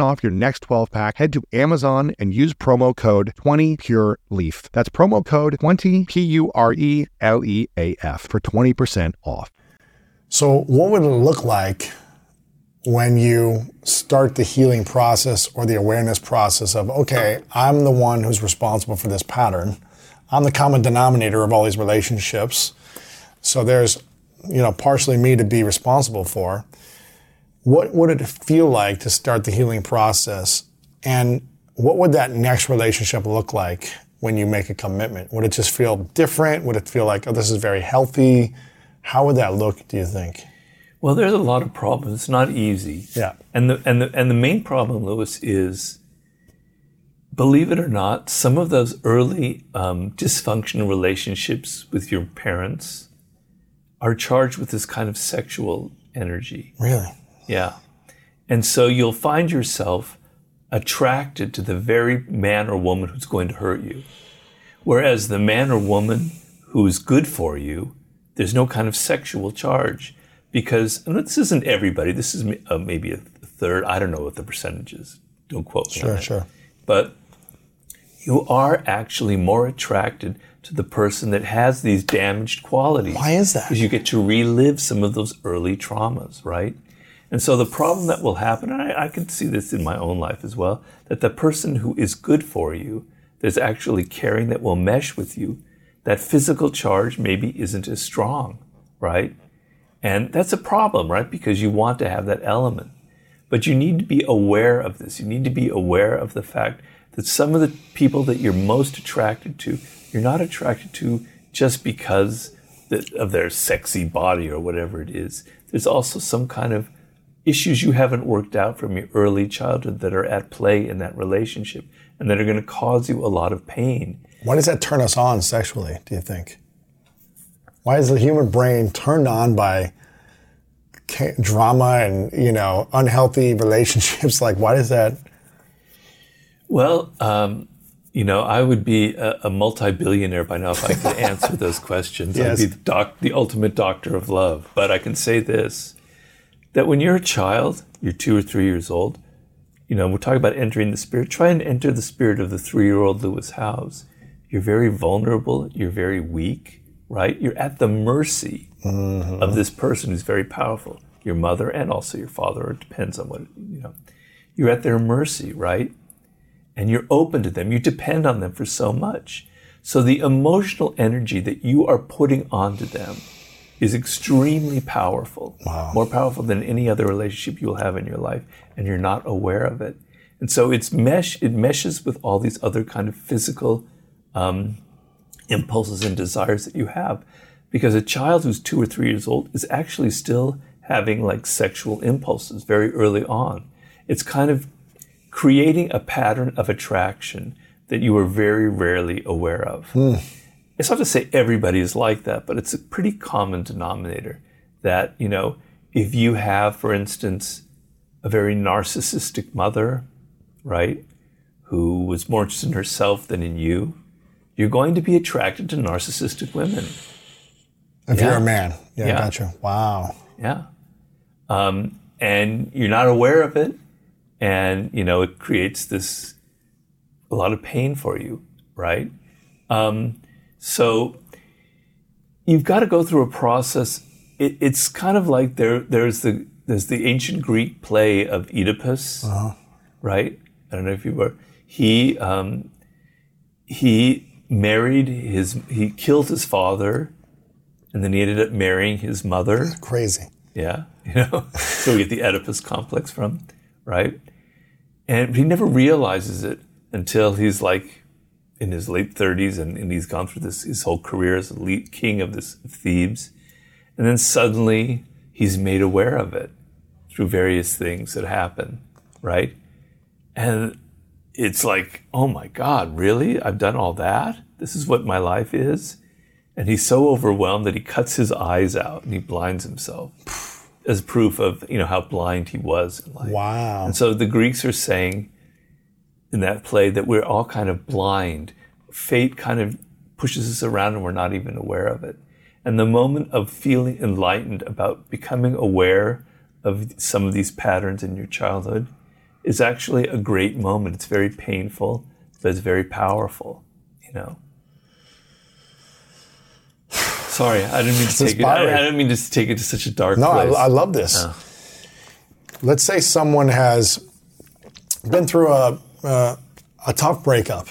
off your next 12 pack, head to Amazon and use promo code 20PureLeaf. That's promo code 20 P U R E L E A F for 20% off. So, what would it look like when you start the healing process or the awareness process of, okay, I'm the one who's responsible for this pattern. I'm the common denominator of all these relationships. So there's, you know, partially me to be responsible for. What would it feel like to start the healing process? And what would that next relationship look like when you make a commitment? Would it just feel different? Would it feel like, oh, this is very healthy? How would that look, do you think? Well, there's a lot of problems. It's not easy. Yeah. And the and the and the main problem, Lewis, is believe it or not, some of those early um, dysfunctional relationships with your parents are charged with this kind of sexual energy. Really? Yeah. And so you'll find yourself attracted to the very man or woman who's going to hurt you. Whereas the man or woman who is good for you, there's no kind of sexual charge because and this isn't everybody. This is uh, maybe a third. I don't know what the percentage is. Don't quote me. Sure, sure. But you are actually more attracted to the person that has these damaged qualities. Why is that? Because you get to relive some of those early traumas, right? And so the problem that will happen, and I, I can see this in my own life as well, that the person who is good for you, that's actually caring, that will mesh with you, that physical charge maybe isn't as strong, right? And that's a problem, right? Because you want to have that element. But you need to be aware of this. You need to be aware of the fact that some of the people that you're most attracted to, you're not attracted to just because of their sexy body or whatever it is. There's also some kind of issues you haven't worked out from your early childhood that are at play in that relationship and that are going to cause you a lot of pain. Why does that turn us on sexually, do you think? Why is the human brain turned on by drama and you know unhealthy relationships? Like, why does that? Well, um, you know, I would be a, a, multi-billionaire by now if I could answer those questions. yes. I'd be the, doc, the ultimate doctor of love. But I can say this: that when you're a child, you're two or three years old. You know, we're talking about entering the spirit. Try and enter the spirit of the three-year-old Lewis Howes. You're very vulnerable. You're very weak right? You're at the mercy mm-hmm. of this person who's very powerful, your mother and also your father. It depends on what, you know. You're at their mercy, right? And you're open to them. You depend on them for so much. So the emotional energy that you are putting onto them is extremely powerful. Wow. More powerful than any other relationship you'll have in your life, and you're not aware of it. And so it's mesh. It meshes with all these other kind of physical um, impulses and desires that you have. Because a child who's two or three years old is actually still having like sexual impulses very early on. It's kind of creating a pattern of attraction that you are very rarely aware of. Mm. It's not to say everybody is like that, but it's a pretty common denominator that, you know, if you have, for instance, a very narcissistic mother, right, who was more interested in herself than in you, you're going to be attracted to narcissistic women. If yeah. you're a man. Yeah, yeah. gotcha. Wow. Yeah. Um, and you're not aware of it. And, you know, it creates this, a lot of pain for you, right? Um, so you've got to go through a process. It, it's kind of like there, there's the, there's the ancient Greek play of Oedipus, uh-huh. right? I don't know if you were. He, um, he married his, he killed his father, and then he ended up marrying his mother. Crazy. Yeah, you know, so we get the Oedipus complex from, right? And he never realizes it until he's like in his late 30s and, and he's gone through this his whole career as a lead king of this of Thebes. And then suddenly he's made aware of it through various things that happen, right? And it's like, oh my God, really? I've done all that? This is what my life is? And he's so overwhelmed that he cuts his eyes out and he blinds himself as proof of, you know, how blind he was in life. Wow. And so the Greeks are saying in that play that we're all kind of blind. Fate kind of pushes us around and we're not even aware of it. And the moment of feeling enlightened about becoming aware of some of these patterns in your childhood is actually a great moment. It's very painful, but it's very powerful, you know. Sorry, I didn't mean to take it. I, I, didn't mean to take it to such a dark no, place. No, I, I, love this. Oh. let's say someone has been through a, uh, a tough breakup,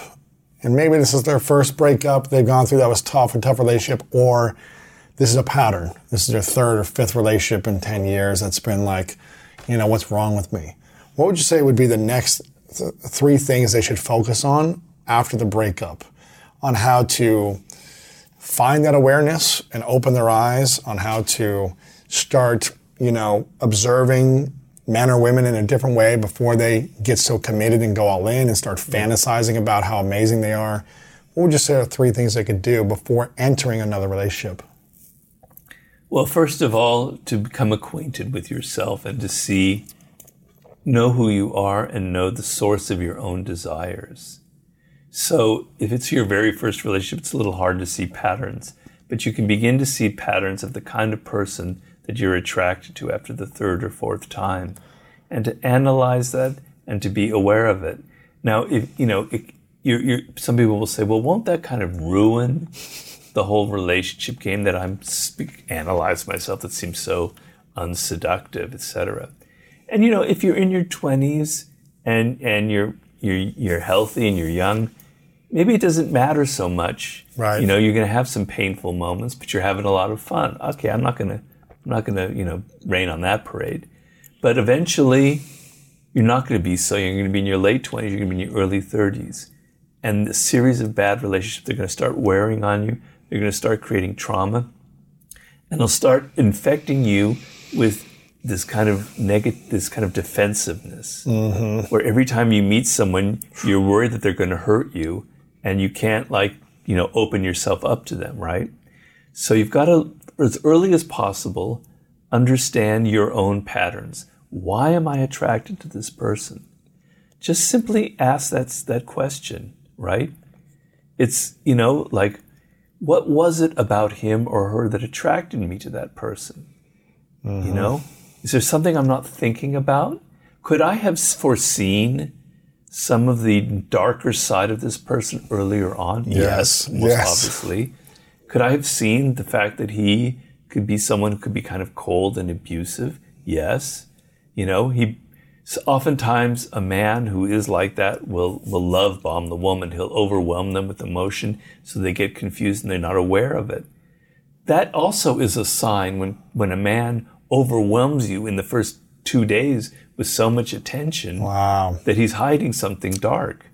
and maybe this is their first breakup they've gone through that was tough, a tough relationship, or this is a pattern. This is their third or fifth relationship in 10 years that's been like, you know, what's wrong with me? What would you say would be the next th- three things they should focus on after the breakup on how to find that awareness and open their eyes on how to start, you know, observing men or women in a different way before they get so committed and go all in and start fantasizing about how amazing they are? What would you say are three things they could do before entering another relationship? Well, first of all, to become acquainted with yourself and to see, know who you are and know the source of your own desires. So, if it's your very first relationship, it's a little hard to see patterns, but you can begin to see patterns of the kind of person that you're attracted to after the third or fourth time, and to analyze that and to be aware of it. Now, if you know, it, you're, you're, some people will say, "Well, won't that kind of ruin the whole relationship game that I'm speak, analyze myself that seems so unseductive, etc. And you know, if you're in your 20s and and you're you're you're healthy and you're young, maybe it doesn't matter so much. Right. You know, you're going to have some painful moments, but you're having a lot of fun. Okay, I'm not going to I'm not going to, you know, rain on that parade. But eventually you're not going to be so. You're going to be in your late 20s, you're going to be in your early 30s. And the series of bad relationships, they're going to start wearing on you they're going to start creating trauma and they'll start infecting you with this kind of negative, this kind of defensiveness, mm-hmm. where every time you meet someone, you're worried that they're going to hurt you, and you can't like you know open yourself up to them, right? So you've got to, as early as possible, understand your own patterns. Why am I attracted to this person? Just simply ask that that question, right? It's you know like what was it about him or her that attracted me to that person? Mm-hmm. You know, is there something I'm not thinking about? Could I have foreseen some of the darker side of this person earlier on? Yes, yes, most yes. obviously. Could I have seen the fact that he could be someone who could be kind of cold and abusive? Yes. You know, he oftentimes, a man who is like that will, will love bomb the woman. He'll overwhelm them with emotion so they get confused and they're not aware of it. That also is a sign when, when a man overwhelms you in the first two days with so much attention wow. that he's hiding something dark.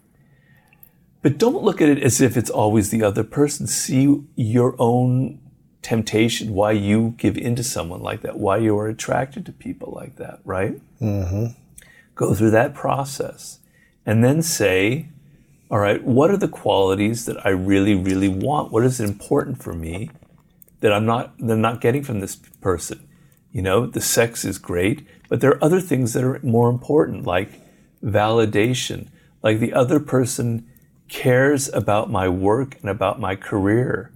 But don't look at it as if it's always the other person. See your own temptation, why you give into someone like that, why you are attracted to people like that, right? Mm-hmm go through that process, and then say, all right, what are the qualities that I really, really want? What is important for me that I'm not that I'm not getting from this person? You know, the sex is great, but there are other things that are more important, like validation, like the other person cares about my work and about my career.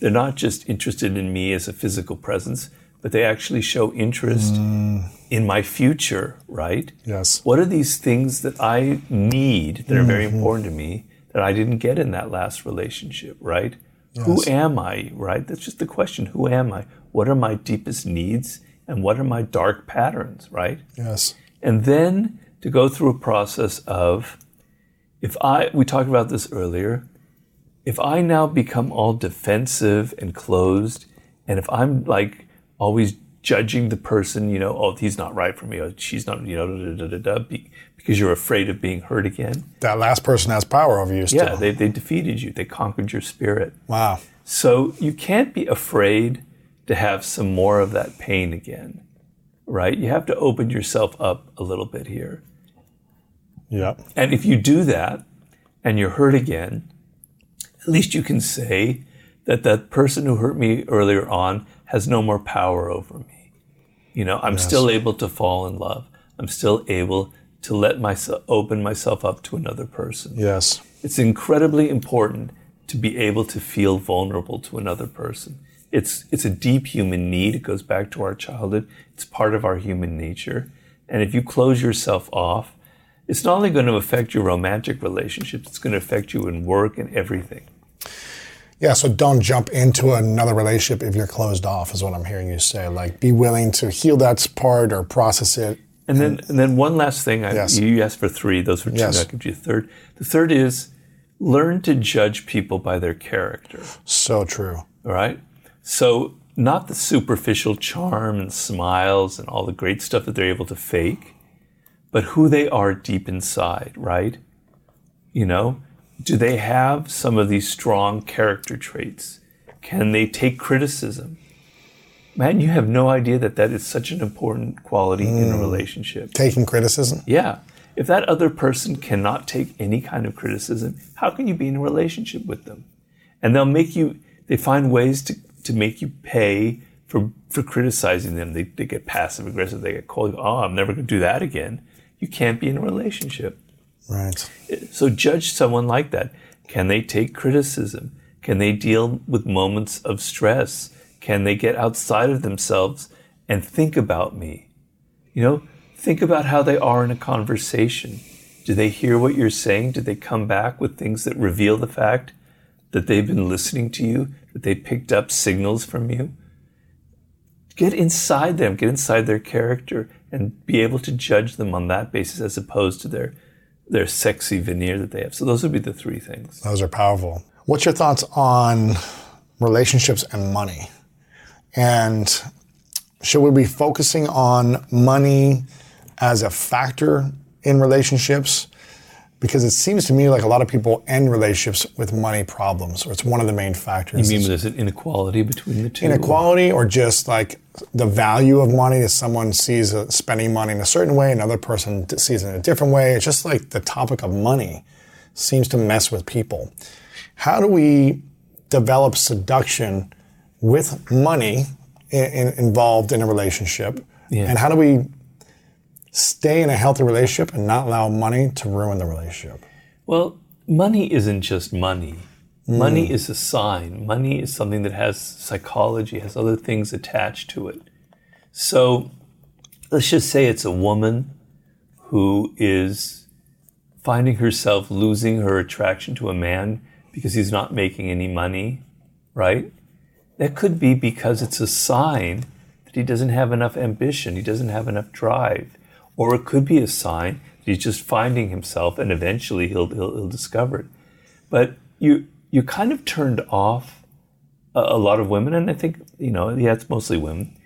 They're not just interested in me as a physical presence, but they actually show interest mm. in my future, right? Yes. What are these things that I need that are very mm-hmm. important to me that I didn't get in that last relationship, right? Yes. Who am I, right? That's just the question. Who am I? What are my deepest needs? And what are my dark patterns, right? Yes. And then to go through a process of, if I, we talked about this earlier, if I now become all defensive and closed, and if I'm like always judging the person, you know, oh, he's not right for me, or she's not, you know, da, da, da, because you're afraid of being hurt again. That last person has power over you still. Yeah, they, they defeated you, they conquered your spirit. Wow. So you can't be afraid to have some more of that pain again, right? You have to open yourself up a little bit here. Yeah. And if you do that and you're hurt again, at least you can say that that person who hurt me earlier on has no more power over me. You know, I'm yes. still able to fall in love. I'm still able to let myself open myself up to another person. Yes. It's incredibly important to be able to feel vulnerable to another person. It's it's a deep human need. It goes back to our childhood. It's part of our human nature. And if you close yourself off, it's not only going to affect your romantic relationships, it's going to affect you in work and everything. Yeah, so don't jump into another relationship if you're closed off, is what I'm hearing you say. Like, be willing to heal that part or process it And then, and then one last thing. I, Yes. You asked for three. Those were two. Yes. I'll give you a third. The third is learn to judge people by their character. So true. All right. So not the superficial charm and smiles and all the great stuff that they're able to fake, but who they are deep inside. Right. You know, do they have some of these strong character traits? Can they take criticism? Man, you have no idea that that is such an important quality in a hmm. relationship. Taking criticism. Yeah. If that other person cannot take any kind of criticism, how can you be in a relationship with them? And they'll make you, they find ways to, to make you pay for, for criticizing them. They, they get passive aggressive. They get cold. Oh, I'm never going to do that again. You can't be in a relationship. Right. So judge someone like that. Can they take criticism? Can they deal with moments of stress? Can they get outside of themselves and think about me? You know, think about how they are in a conversation. Do they hear what you're saying? Do they come back with things that reveal the fact that they've been listening to you, that they picked up signals from you? Get inside them, get inside their character, and be able to judge them on that basis as opposed to their their sexy veneer that they have. So those would be the three things. Those are powerful. What's your thoughts on relationships and money? And should we be focusing on money as a factor in relationships? Because it seems to me like a lot of people end relationships with money problems, or it's one of the main factors. You mean there's an inequality between the two? inequality or just like the value of money that someone sees spending money in a certain way another person sees it in a different way it's just like the topic of money seems to mess with people how do we develop seduction with money in, in, involved in a relationship Yeah. and how do we stay in a healthy relationship and not allow money to ruin the relationship Well, money isn't just money. Money hmm. is a sign. Money is something that has psychology, has other things attached to it. So let's just say it's a woman who is finding herself losing her attraction to a man because he's not making any money, right? That could be because it's a sign that he doesn't have enough ambition, he doesn't have enough drive. Or it could be a sign that he's just finding himself and eventually he'll, he'll, he'll discover it. But you, you're kind of turned off a, a lot of women, and I think, you know, yeah, it's mostly women,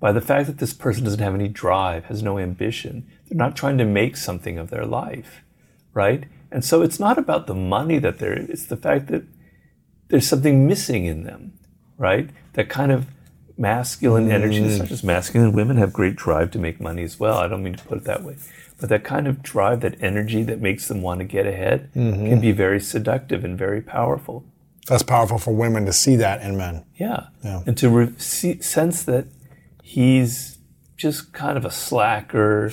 by the fact that this person doesn't have any drive, has no ambition. They're not trying to make something of their life, right? And so it's not about the money that they're, it's the fact that there's something missing in them, right? That kind of masculine energy. It's not just masculine. Women have great drive to make money as well. I don't mean to put it that way. But that kind of drive, that energy that makes them want to get ahead mm-hmm. can be very seductive and very powerful. that's powerful for women to see that in men Yeah. Yeah. And to re- see, sense that he's just kind of a slacker.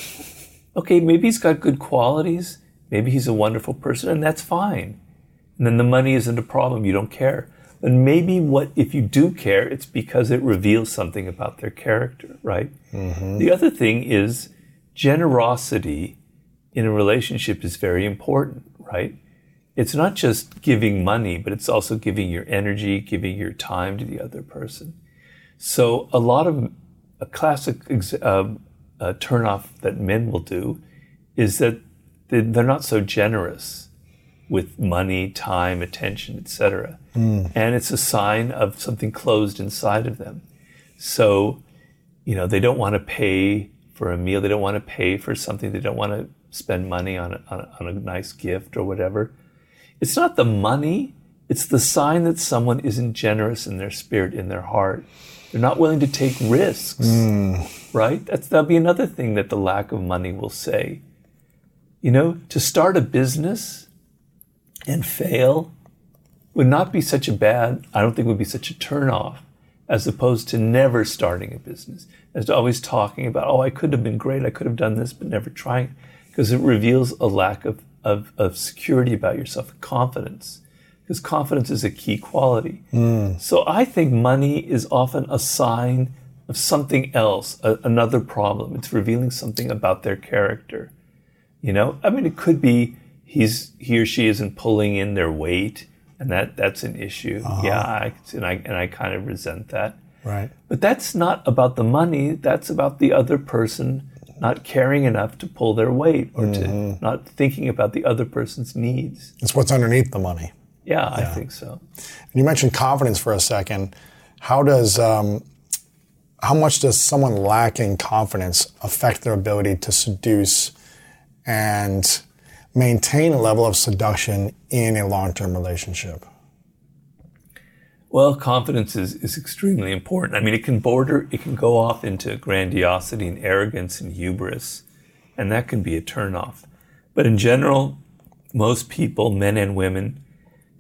Okay, maybe he's got good qualities. Maybe he's a wonderful person, and that's fine. And then the money isn't a problem. You don't care. But maybe what if you do care, it's because it reveals something about their character, right? Mm-hmm. The other thing is generosity in a relationship is very important, right? It's not just giving money, but it's also giving your energy, giving your time to the other person. So a lot of a classic ex- uh, uh, turnoff that men will do is that they- they're not so generous with money, time, attention, etc. And it's a sign of something closed inside of them. So, you know, they don't want to pay for a meal. They don't want to pay for something. They don't want to spend money on a, on a, on a nice gift or whatever. It's not the money. It's the sign that someone isn't generous in their spirit, in their heart. They're not willing to take risks, hmm. right? That's, that'll be another thing that the lack of money will say. You know, to start a business and fail would not be such a bad, I don't think would be such a turnoff as opposed to never starting a business, as to always talking about, oh, I could have been great, I could have done this, but never trying, because it reveals a lack of, of, of security about yourself, confidence, because confidence is a key quality. Mm. So I think money is often a sign of something else, a, another problem. It's revealing something about their character. You know, I mean, it could be he's he or she isn't pulling in their weight, and that that's an issue. Yeah, I, and I and I kind of resent that. right But that's not about the money. That's about the other person not caring enough to pull their weight or to not thinking about the other person's needs. It's what's underneath the money. Yeah, I think so. And you mentioned confidence for a second. How does um, how much does someone lacking confidence affect their ability to seduce and maintain a level of seduction in a long-term relationship? Well, confidence is, is extremely important. I mean, it can border, it can go off into grandiosity and arrogance and hubris, and that can be a turnoff. But in general, most people, men and women,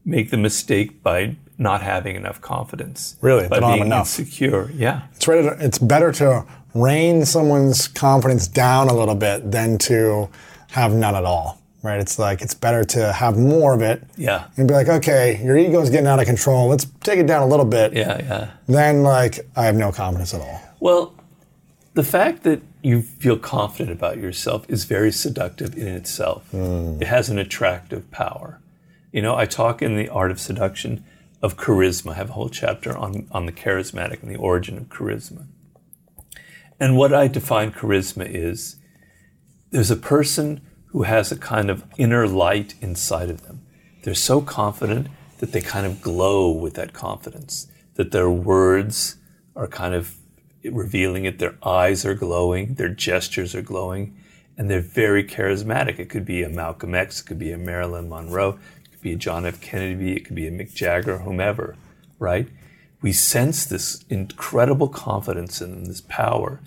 make the mistake by not having enough confidence. Really? by being enough. insecure. Yeah, It's, to, it's better to rein someone's confidence down a little bit than to have none at all, right? It's like it's better to have more of it yeah, and be like, okay, your ego's getting out of control. Let's take it down a little bit. yeah, yeah. Then, like, I have no confidence at all. Well, the fact that you feel confident about yourself is very seductive in itself. Hmm. It has an attractive power. You know, I talk in the art of seduction of charisma. I have a whole chapter on, on the charismatic and the origin of charisma. And what I define charisma is there's a person who has a kind of inner light inside of them. They're so confident that they kind of glow with that confidence, that their words are kind of revealing it, their eyes are glowing, their gestures are glowing, and they're very charismatic. It could be a Malcolm X, it could be a Marilyn Monroe, it could be a John F. Kennedy, it could be a Mick Jagger, whomever, right? We sense this incredible confidence in them, this power,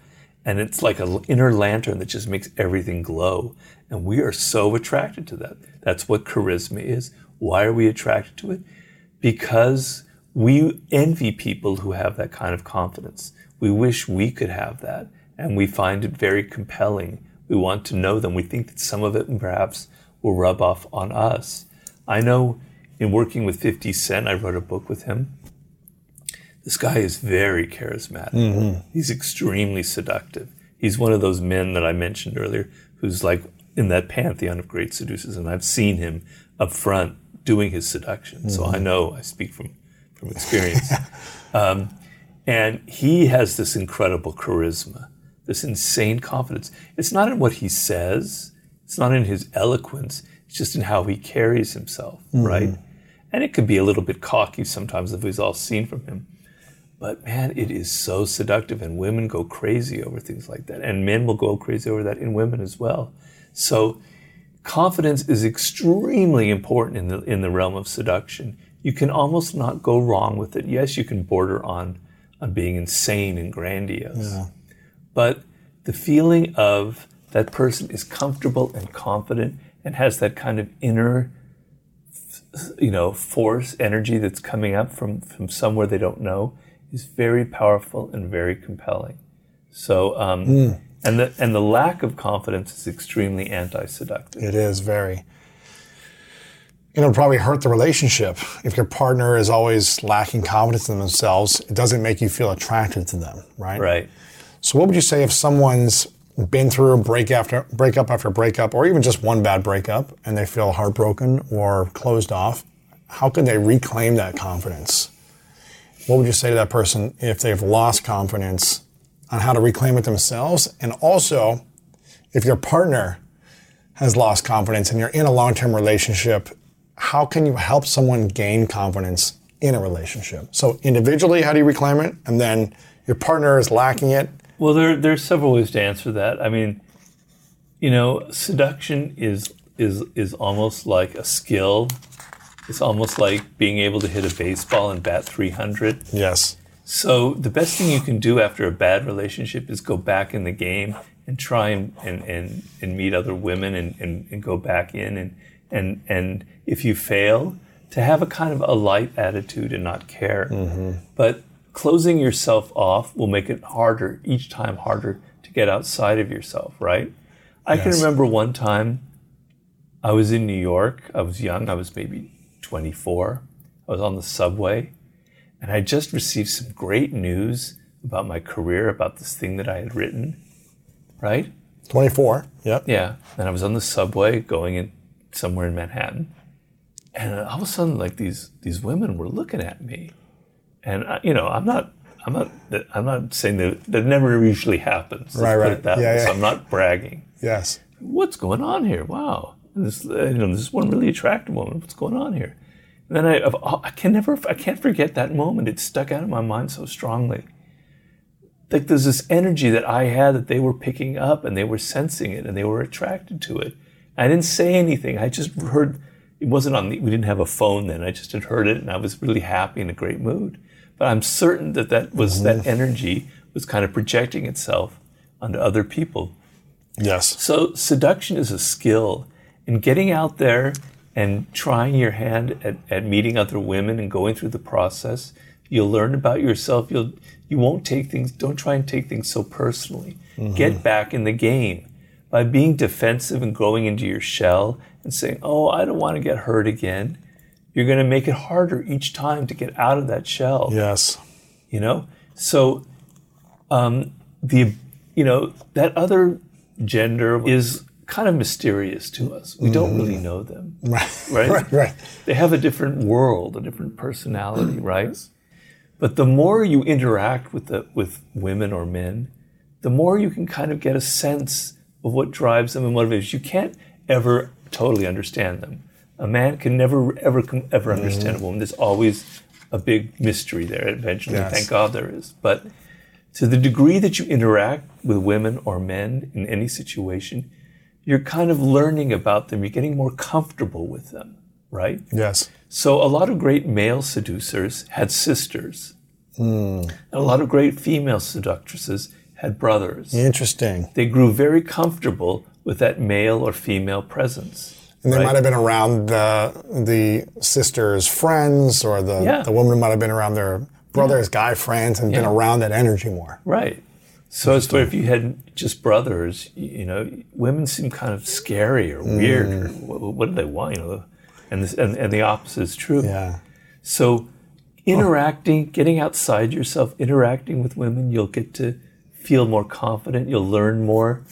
and it's like an inner lantern that just makes everything glow. And we are so attracted to that. That's what charisma is. Why are we attracted to it? Because we envy people who have that kind of confidence. We wish we could have that, and we find it very compelling. We want to know them. We think that some of it perhaps will rub off on us. I know in working with 50 Cent, I wrote a book with him. This guy is very charismatic. Mm-hmm. He's extremely seductive. He's one of those men that I mentioned earlier who's like in that pantheon of great seducers, and I've seen him up front doing his seduction. So I know I speak from, from experience. um, and he has this incredible charisma, this insane confidence. It's not in what he says, it's not in his eloquence, it's just in how he carries himself, right? And it could be a little bit cocky sometimes if we've all seen from him. But man, it is so seductive, and women go crazy over things like that. And men will go crazy over that in women as well. So, confidence is extremely important in the, in the realm of seduction. You can almost not go wrong with it. Yes, you can border on, on being insane and grandiose. Yeah. But the feeling of that person is comfortable and confident and has that kind of inner you know force energy that's coming up from from somewhere they don't know is very powerful and very compelling so um, and the and the lack of confidence is extremely anti-seductive It is very. It'll probably hurt the relationship if your partner is always lacking confidence in themselves. It doesn't make you feel attracted to them, right? right So, what would you say if someone's been through a break after breakup after breakup, or even just one bad breakup, and they feel heartbroken or closed off? How can they reclaim that confidence? What would you say to that person if they've lost confidence on how to reclaim it themselves? And also, if your partner has lost confidence and you're in a long-term relationship, how can you help someone gain confidence in a relationship? So individually, how do you reclaim it? And then your partner is lacking it. well there there's several ways to answer that i mean you know seduction is is is almost like a skill it's almost like being able to hit a baseball and bat 300 Yes. So the best thing you can do after a bad relationship is go back in the game and try and, and, and, and meet other women and, and, and go back in and, and and if you fail, to have a kind of a light attitude and not care. Mm-hmm. But closing yourself off will make it harder, each time harder to get outside of yourself, right? I can remember one time I was in New York. I was young. I was maybe 24. I was on the subway and I just received some great news about my career, about this thing that I had written, right? 24. Yep. Yeah. And I was on the subway going in somewhere in Manhattan. And all of a sudden, like these, these women were looking at me. And, I, you know, I'm not, I'm not. I'm not saying that that never usually happens. Right, right. Yeah, yeah. So I'm not bragging. Yes. What's going on here? Wow. And this, you know, this one really attractive woman. What's going on here? And then I, I've- can never, I can't forget that moment. It stuck out in my mind so strongly. Like there's this energy that I had that they were picking up and they were sensing it and they were attracted to it. I didn't say anything. I just heard. It wasn't on the. We didn't have a phone then. I just had heard it and I was really happy in a great mood. But I'm certain that that was that mm-hmm. energy was kind of projecting itself onto other people. Yes. So seduction is a skill, and getting out there and trying your hand at, at meeting other women and going through the process, you'll learn about yourself. You'll you won't take things. Don't try and take things so personally. Get back in the game by being defensive and going into your shell and saying, "Oh, I don't want to get hurt again." You're going to make it harder each time to get out of that shell Yes. you know so um, the you know that other gender is kind of mysterious to us we don't mm. really know them Right. Right. right. Right. they have a different world a different personality right but the more you interact with the with women or men the more you can kind of get a sense of what drives them and motivates you can't ever totally understand them a man can never ever ever mm-hmm. understand a woman there's always a big mystery there eventually Yes. thank god there is but to the degree that you interact with women or men in any situation you're kind of learning about them you're getting more comfortable with them right Yes. so a lot of great male seducers had sisters. And a lot of great female seductresses had brothers. Interesting. They grew very comfortable with that male or female presence. And they right? might have been around the the sister's friends, or the Yeah. the woman might have been around their brother's guy friends and been around that energy more. Right. So as for if you had just brothers, you know, women seem kind of scary or weird. Mm. Or what, what do they want? You know, and, this, and and the opposite is true. Yeah. So, interacting, getting outside yourself, interacting with women, you'll get to feel more confident, you'll learn more,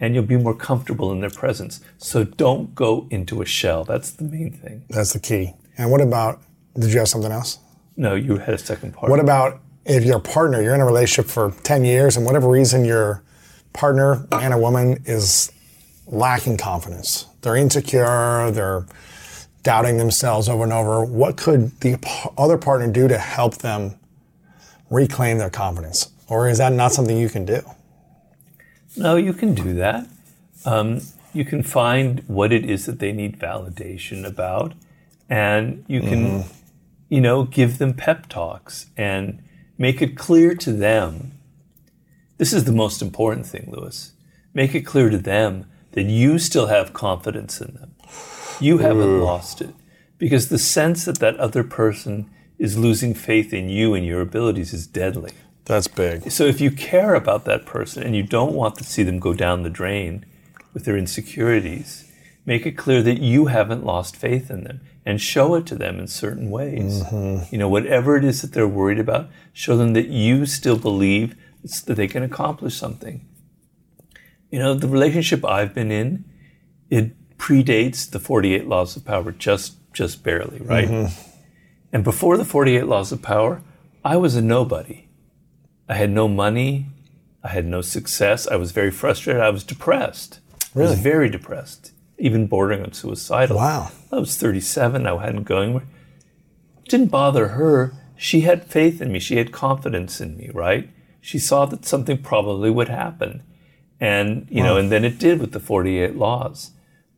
and you'll be more comfortable in their presence. So, don't go into a shell. That's the main thing. That's the key. And what about? Did you have something else? No, you had a second part. What about if your partner, you're in a relationship for 10 years, and whatever reason your partner, man or woman, is lacking confidence? They're insecure, they're doubting themselves over and over. What could the other partner do to help them reclaim their confidence? Or is that not something you can do? No, you can do that. Um, you can find what it is that they need validation about, and you can, you know, give them pep talks and make it clear to them. This is the most important thing, Lewis. Make it clear to them that you still have confidence in them. You haven't lost it. Because the sense that that other person is losing faith in you and your abilities is deadly. That's big. So if you care about that person and you don't want to see them go down the drain with their insecurities, make it clear that you haven't lost faith in them and show it to them in certain ways. Mm-hmm. You know, whatever it is that they're worried about, show them that you still believe that they can accomplish something. You know, the relationship I've been in, it predates the 48 laws of power just just barely, right? Mm-hmm. And before the 48 laws of power, I was a nobody. I had no money. I had no success. I was very frustrated. I was depressed. I Really? was very depressed, even bordering on suicidal. Wow. I was 37. I hadn't going anywhere. It didn't bother her. She had faith in me. She had confidence in me, right? She saw that something probably would happen. And, you know, and then it did with the 48 laws.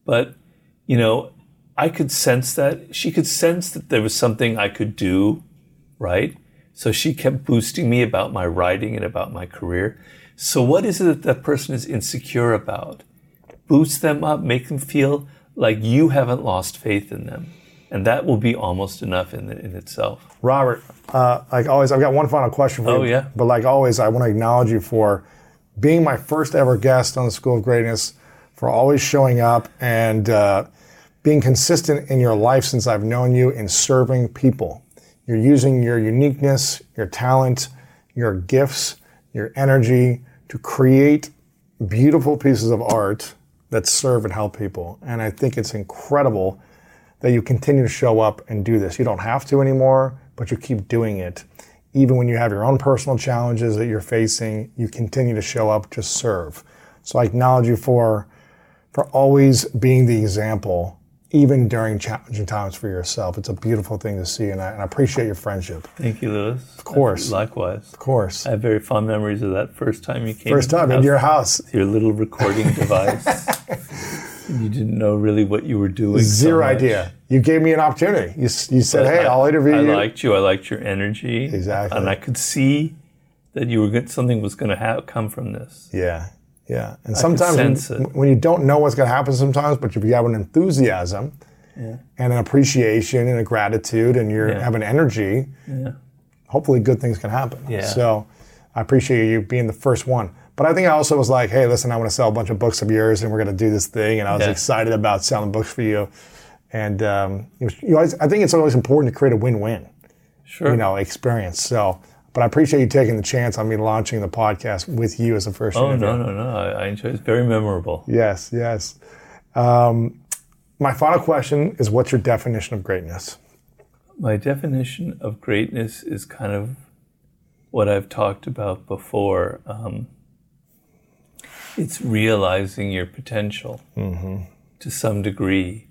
But, you know, I could sense that. She could sense that there was something I could do, right? So she kept boosting me about my writing and about my career. So what is it that that person is insecure about? Boost them up, make them feel like you haven't lost faith in them. And that will be almost enough in, in itself. Robert, uh, like always, I've got one final question for Oh, you. yeah. But like always, I want to acknowledge you for being my first ever guest on the School of Greatness, for always showing up and uh, being consistent in your life since I've known you in serving people. You're using your uniqueness, your talent, your gifts, your energy to create beautiful pieces of art that serve and help people. And I think it's incredible that you continue to show up and do this. You don't have to anymore, but you keep doing it, even when you have your own personal challenges that you're facing, you continue to show up to serve. So I acknowledge you for for always being the example, even during challenging times for yourself. It's a beautiful thing to see, and I, and I appreciate your friendship. Thank you, Lewis. Of course. Likewise. Of course. I have very fond memories of that first time you came. First time in your house. Your little recording device. you didn't know really what you were doing. so Zero much. idea. You gave me an opportunity. You, you said, But hey, I- I'll interview I you. liked you. I liked your energy. Exactly. And I could see that you were good, something was going to ha- come from this. Yeah, yeah. And sometimes when, when you don't know what's going to happen, sometimes, but if you have an enthusiasm and an appreciation and a gratitude, and you Yeah. have an energy, hopefully good things can happen. Yeah. So I appreciate you being the first one. But I think I also was like, hey, listen, I want to sell a bunch of books of yours, and we're going to do this thing. And I was Yeah. excited about selling books for you. And um, you know, I think it's always important to create a win-win Sure. you know, experience. So, but I appreciate you taking the chance on me launching the podcast with you as the first oh, interview. no, no, no. I, I enjoyed it. It's very memorable. Yes, yes. Um, my final question is what's your definition of greatness? My definition of greatness is kind of what I've talked about before. Um, it's realizing your potential to some degree.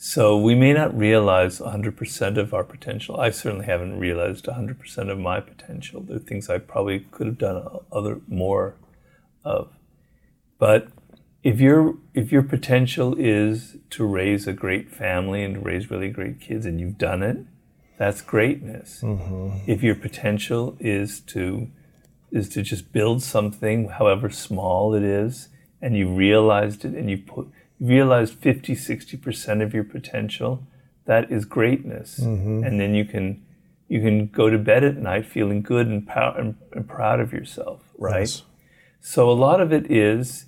So we may not realize 100% of our potential. I certainly haven't realized 100% of my potential. There are things I probably could have done other more of. But if your if your potential is to raise a great family and to raise really great kids and you've done it, that's greatness. Mm-hmm. If your potential is to is to just build something, however small it is, and you realized it and you put realized 50, 60% of your potential, that is greatness. Mm-hmm. And then you can you can go to bed at night feeling good and, pow- and, and proud of yourself, right? Yes. So a lot of it is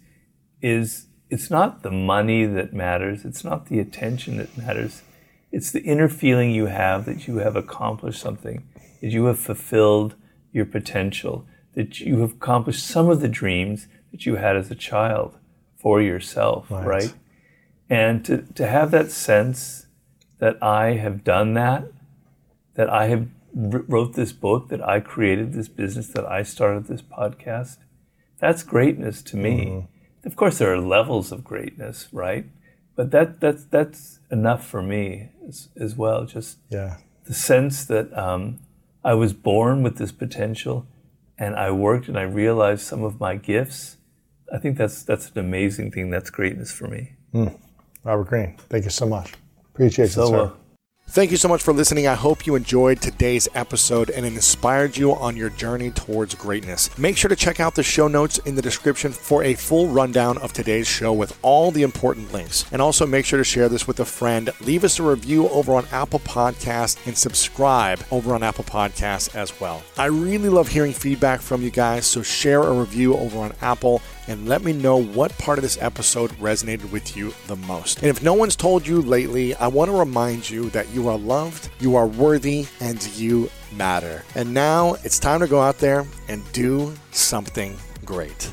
is it's not the money that matters, it's not the attention that matters. It's the inner feeling you have that you have accomplished something, that you have fulfilled your potential, that you have accomplished some of the dreams that you had as a child for yourself, right? And to, to have that sense that I have done that, that I have wrote this book, that I created this business, that I started this podcast, that's greatness to me. Of course, there are levels of greatness, right? But that that's that's enough for me as, as well. Just Yeah. the sense that um, I was born with this potential, and I worked and I realized some of my gifts. I think that's that's an amazing thing. That's greatness for me. Robert Greene, thank you so much. Appreciate you, So, sir. uh, Thank you so much for listening. I hope you enjoyed today's episode and it inspired you on your journey towards greatness. Make sure to check out the show notes in the description for a full rundown of today's show with all the important links. And also make sure to share this with a friend. Leave us a review over on Apple Podcasts and subscribe over on Apple Podcasts as well. I really love hearing feedback from you guys, so share a review over on Apple and let me know what part of this episode resonated with you the most. And if no one's told you lately, I want to remind you that you are loved, you are worthy, and you matter. And now it's time to go out there and do something great.